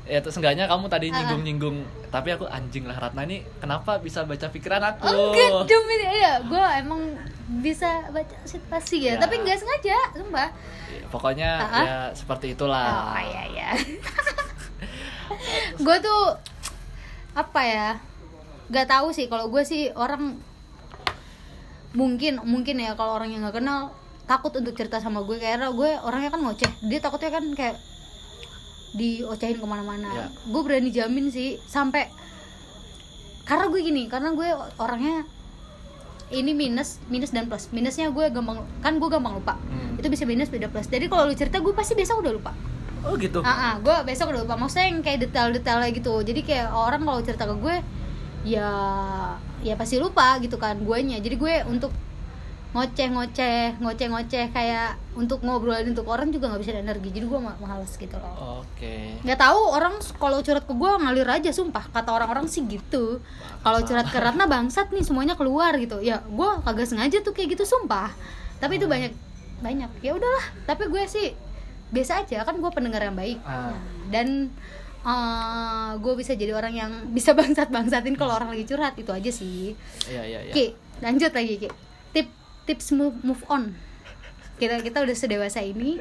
Ya terus enggaknya kamu tadi Ah, ah. nyinggung-nyinggung, tapi aku anjing lah Ratna ini kenapa bisa baca pikiran aku? Enggak, demi ya, gue emang bisa baca situasi ya, Ya. tapi nggak sengaja, sumpah. Ya, Pokoknya ah. ya seperti itulah. Oh iya iya. gue tuh apa ya? Gak tahu sih kalau gue sih orang mungkin mungkin ya kalau orang yang nggak kenal takut untuk cerita sama gue. Karena gue orangnya kan ngoceh. Dia takutnya kan kayak diocehin ke mana-mana. Ya. gue berani jamin sih sampai karena gue gini karena gue orangnya ini minus minus dan plus. Minusnya gue gampang kan gue gampang lupa. Hmm. itu bisa minus beda plus. Jadi kalau lu cerita gue pasti besok udah lupa. Oh gitu. ah ah, gue besok udah lupa. Maksudnya yang kayak detail-detailnya gitu. Jadi kayak orang kalau cerita ke gue ya ya pasti lupa gitu kan guanya jadi gue untuk ngoceh-ngoceh ngoceh-ngoceh kayak untuk ngobrolin untuk orang juga nggak bisa ada energi. Jadi gue ma- males gitu loh. Oke. nggak tahu orang kalau curhat ke gue ngalir aja sumpah. Kata orang-orang sih gitu. Kalau curhat ke Ratna bangsat nih semuanya keluar gitu. Ya gue kagak sengaja tuh kayak gitu sumpah. Tapi itu banyak banyak. Ya udahlah. Tapi gue sih biasa aja. Kan gue pendengar yang baik. Nah, dan eh, gue bisa jadi orang yang bisa bangsat bangsatin kalau orang lagi curhat itu aja sih. Iya iya iya. Ki lanjut lagi Ki. Tip tips move, move on. Kita kita udah sedewasa ini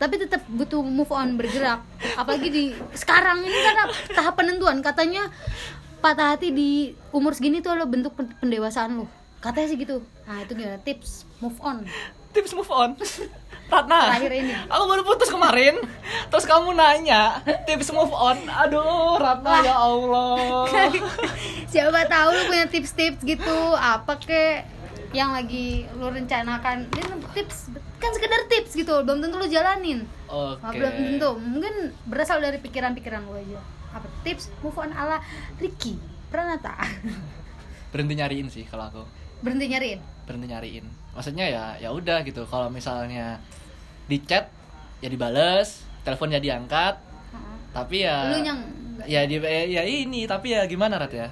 tapi tetap butuh move on bergerak. Apalagi di sekarang ini karena tahap penentuan. Katanya patah hati di umur segini tuh lo bentuk pen- pendewasaan lo katanya sih gitu. Nah itu gimana? Tips move on. Tips move on Ratna Terakhir ini. aku baru putus kemarin. Terus kamu nanya tips move on. Aduh Ratna Wah. ya Allah. Siapa tahu lu punya tips-tips gitu. Apa kek yang lagi lu rencanakan? Ini tips kan sekedar tips gitu. Belum tentu lu jalanin. Oke. Nah, belum tentu? Mungkin berasal dari pikiran-pikiran lu aja. Apa tips move on ala Ricky Pranata? Berhenti nyariin sih kalau aku. Berhenti nyariin? Berhenti nyariin. Maksudnya ya ya udah gitu. Kalau misalnya di chat ya dibales telepon ya diangkat tapi ya lu yang ya di ya, ya ini tapi ya gimana Rat ya?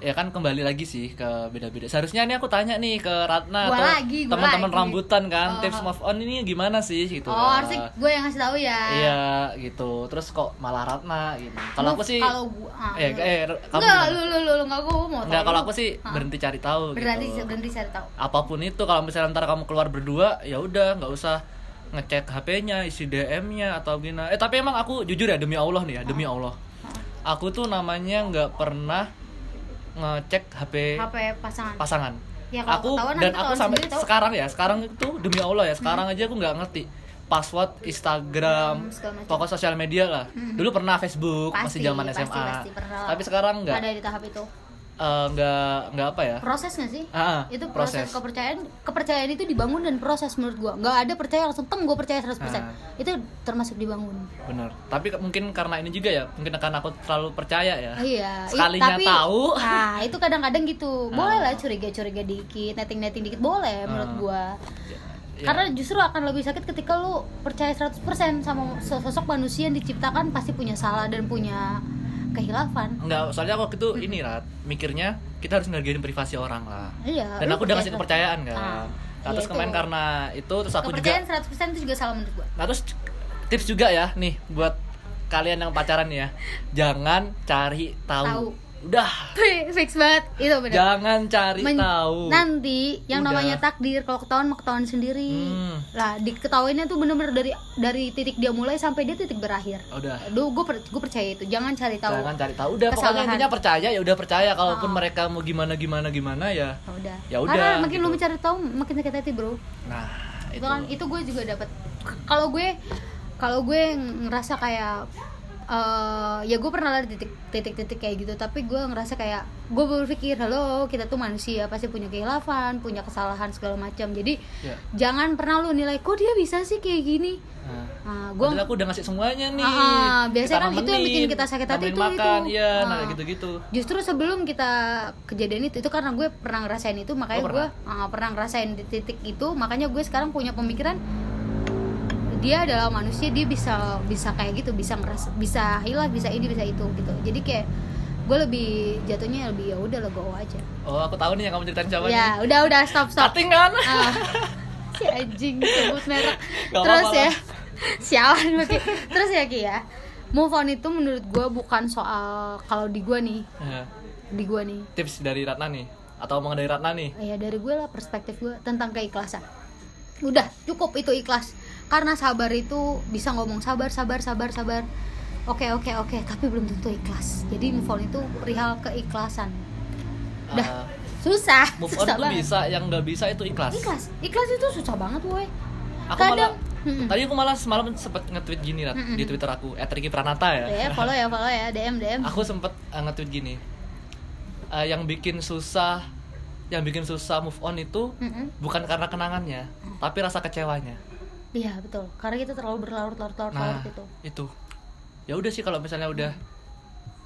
Ya kan kembali lagi sih ke beda-beda. Seharusnya ini aku tanya nih ke Ratna Gua atau teman-teman rambutan kan Oh. tips move on ini gimana sih gitu oh lah. harusnya gue yang ngasih tahu ya. Iya gitu. Terus kok malah Ratna gitu. Kalau aku sih kalau gua ah, eh, eh kamu enggak lu lu lu lu enggak gua mau Enggak, tahu. kalau aku sih Ah. berhenti cari tahu berarti gitu. berhenti cari tahu. Apa pun itu kalau misalnya ntar kamu keluar berdua ya udah nggak usah ngecek HP-nya isi DM-nya atau gimana. Eh tapi emang aku jujur ya demi Allah nih ya demi Ah. Allah. Aku tuh namanya nggak pernah ngecek HP, HP pasangan. pasangan. Ya, aku dan aku sampai tahu. sekarang ya sekarang itu demi Allah ya sekarang aja aku nggak ngerti. Password Instagram Hmm, segala macam. pokok sosial media lah. Dulu pernah Facebook Pasti, masih zaman pasti, SMA pasti, pernah. Lah. tapi sekarang nggak. Ada di tahap itu eh, nggak nggak apa ya proses nggak sih Ah, itu proses, proses. kepercayaan kepercayaan itu dibangun dan proses menurut gua nggak ada percaya langsung teng gua percaya 100% Ah. itu termasuk dibangun bener tapi mungkin karena ini juga ya mungkin karena aku terlalu percaya ya iya i- Sekalinya tapi tahu. nah itu kadang-kadang gitu boleh Ah. lah curiga-curiga dikit netting-netting dikit boleh menurut Ah. gua Ya. karena justru akan lebih sakit ketika lu percaya 100% sama sosok manusia yang diciptakan pasti punya salah dan punya kehilafan Enggak, soalnya aku itu ini Rat, mikirnya kita harus ngehargain privasi orang lah. iya Dan aku udah kasih 100%. kepercayaan kan. Ah, Nah, terus iya kemarin itu. karena itu terus aku juga kepercayaan 100% itu juga salah menurut gua Nah, terus tips juga ya nih buat kalian yang pacaran ya. Jangan cari tahu. Tahu. Udah, fix banget itu benar jangan cari Men- tahu. nanti yang Udah. namanya takdir kalau ketahuan mah ketahuan sendiri Hmm. lah diketahuinya tuh bener-bener dari dari titik dia mulai sampai dia titik berakhir Udah. Aduh, gue per, gue percaya itu. Jangan cari tahu. Jangan cari tahu. Udah pokoknya kesalahan. intinya percaya ya udah percaya kalaupun Ah. mereka mau gimana gimana gimana ya. Ya udah. Ya udah, Karena makin gitu. lu mencari tahu, makin sakit hati, Bro. Nah, Itu, kan itu gue juga dapat. Kalau gue kalau gue ngerasa kayak eh, ya gue pernah lah titik titik-titik kayak gitu tapi gue ngerasa kayak gue berpikir halo kita tuh manusia pasti punya kehilafan punya kesalahan segala macam jadi Ya. jangan pernah lu nilai kok dia bisa sih kayak gini Nah. nah, gue aku udah ngasih semuanya nih. Ah, biasanya kan itu yang bikin kita sakit hati itu, makan, itu. Iya, nah Ah. gitu-gitu. justru sebelum kita kejadian itu itu karena gue pernah ngerasain itu makanya Oh, gue pernah? ah, pernah ngerasain di titik itu makanya gue sekarang punya pemikiran dia adalah manusia dia bisa bisa kayak gitu bisa ngerasa bisa hilang bisa ini bisa itu gitu. Jadi kayak gue lebih jatuhnya lebih ya udah lo go aja. Oh, aku tahu nih yang kamu ceritain siapa ya nih. udah udah stop stop. Cutting kan? Ah, si anjing sebut merek. Gak terus apa-apa ya lah. sialan terus ya Ki ya. Move on itu menurut gue bukan soal kalau di gue nih. Ya, di gue nih. Tips dari Ratna nih atau omongan dari Ratna nih. ya dari gue lah perspektif gue tentang keikhlasan. Udah cukup itu ikhlas karena sabar itu bisa ngomong sabar sabar sabar sabar oke oke oke tapi belum tentu ikhlas jadi move on itu perihal keikhlasan Ah, Dah. susah move on susah tuh banget. bisa, yang nggak bisa itu ikhlas. ikhlas ikhlas itu susah banget woi Aku kadang malah Mm-mm. Tadi aku malah semalam sempet nge-tweet gini Mm-mm. di Twitter aku @riki Pranata ya. ya follow ya follow ya dm dm aku sempet uh, nge-tweet gini. Uh, yang bikin susah yang bikin susah move on itu Mm-mm. bukan karena kenangannya, tapi rasa kecewanya. Iya betul karena kita terlalu berlarut-larut larut Nah, itu itu. Ya udah sih kalau misalnya udah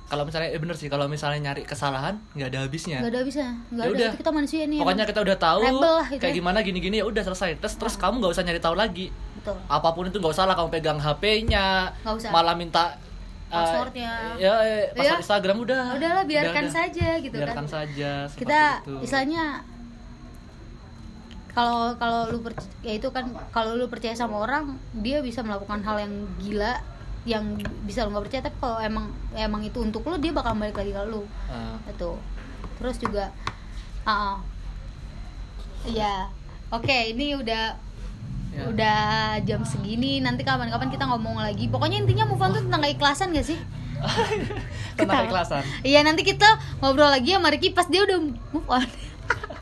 kalau misalnya eh bener sih kalau misalnya nyari kesalahan nggak ada habisnya. nggak ada bisa nggak Ya ada kita manusia nih Pokoknya kita udah tahu lah itu kayak ya. gimana gini-gini ya udah selesai. Terus terus kamu nggak usah nyari tahu lagi. betul Apa pun itu nggak usah lah kamu pegang HP-nya, malah minta uh, Passwordnya. ya eh, password Iya. Instagram udah. udahlah biarkan Udah, udah. saja gitu biarkan kan saja. seperti kita itu. istilahnya kalau kalau lu perc- ya itu kan kalau lu percaya sama orang dia bisa melakukan hal yang gila yang bisa lu nggak percaya. Tapi kalau emang emang itu untuk lu dia bakal balik lagi ke lu. Ah, itu terus juga ah ah. iya. Oke ini udah Ya. udah jam segini. Nanti kapan-kapan kita ngomong lagi. Pokoknya intinya move on tuh tentang keikhlasan gak sih? Tentang keikhlasan. Iya nanti kita ngobrol lagi sama Ricky pas dia udah move on.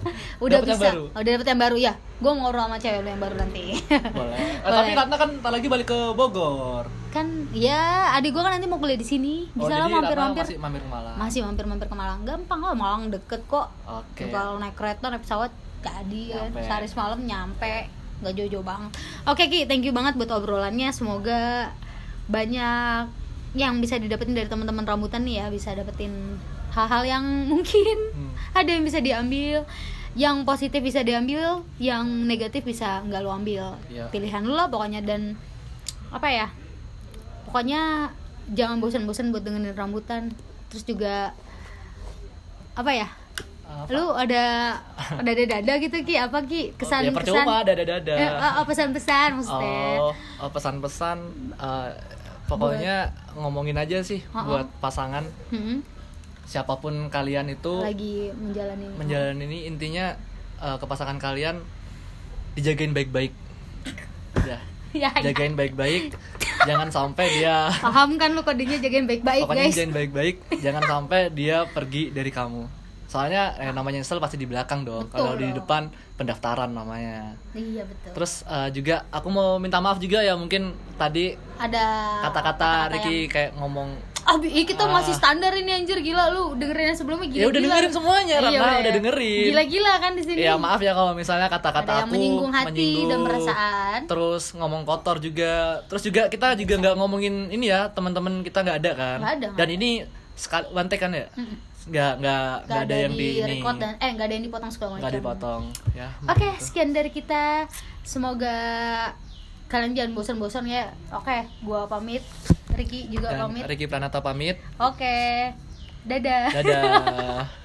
udah Dapet yang bisa. baru? Udah dapet yang baru ya. Gue ngobrol sama cewek lu yang baru nanti. boleh Eh, Boleh. tapi Ratna kan tak lagi balik ke Bogor kan ya adik gue kan nanti mau kuliah di sini. oh Bisa lah jadi Ratna mampir-mampir. masih mampir ke Malang Masih mampir-mampir ke Malang. Gampang lah Malang deket kok. oke Kalau naik kereta naik pesawat jadi kan sehari semalam nyampe nggak jauh-jauh banget. Oke Ki, thank you banget buat obrolannya. Semoga banyak yang bisa didapetin dari teman-teman rambutan nih ya, bisa dapetin hal-hal yang mungkin Hmm. ada yang bisa diambil yang positif bisa diambil yang negatif bisa nggak lo ambil. Iya. pilihan lo lah pokoknya. Dan apa ya pokoknya jangan bosan-bosan buat dengerin rambutan. Terus juga apa ya Apa? lu ada ada dada gitu ki? Apa ki? Kesan ya kesan percuma dada dada eh, oh, oh, pesan-pesan maksudnya. Oh, oh, pesan-pesan eh, pokoknya ngomongin aja sih Oh, oh. buat pasangan. Hmm, siapa pun kalian itu lagi menjalani menjalani ini intinya eh, ke pasangan kalian dijagain baik-baik. Ya. Ya, ya. jagain baik-baik jangan sampai dia paham kan lu kodenya jagain baik-baik pokoknya guys? jagain baik-baik jangan sampai dia pergi dari kamu. Soalnya eh, namanya nyesel pasti di belakang dong. Kalau di depan pendaftaran namanya. Iya betul. Terus eh, juga aku mau minta maaf juga ya mungkin tadi ada kata-kata yang- Ricky kayak ngomong Ah, bi- ih, kita Ah. masih standar ini anjir gila lu dengerin yang sebelumnya gila. ya udah dengerin semuanya Ratna udah dengerin Gila-gila kan di sini. ya maaf ya kalau misalnya kata-kata Ada aku menyinggung hati dan perasaan. terus ngomong kotor juga terus juga kita juga nggak ngomongin ini ya teman-teman kita nggak ada kan Nggak ada, nggak dan ini sekali one take kan ya nggak nggak Gak nggak ada yang di ini record dan eh gak ada yang dipotong macam. nggak dipotong ya Oke, gitu. sekian dari kita. Semoga kalian jangan bosan-bosan ya. Oke, gua pamit. Ricky juga dan pamit. Ricky Pranata pamit Oke. Dadah. dadah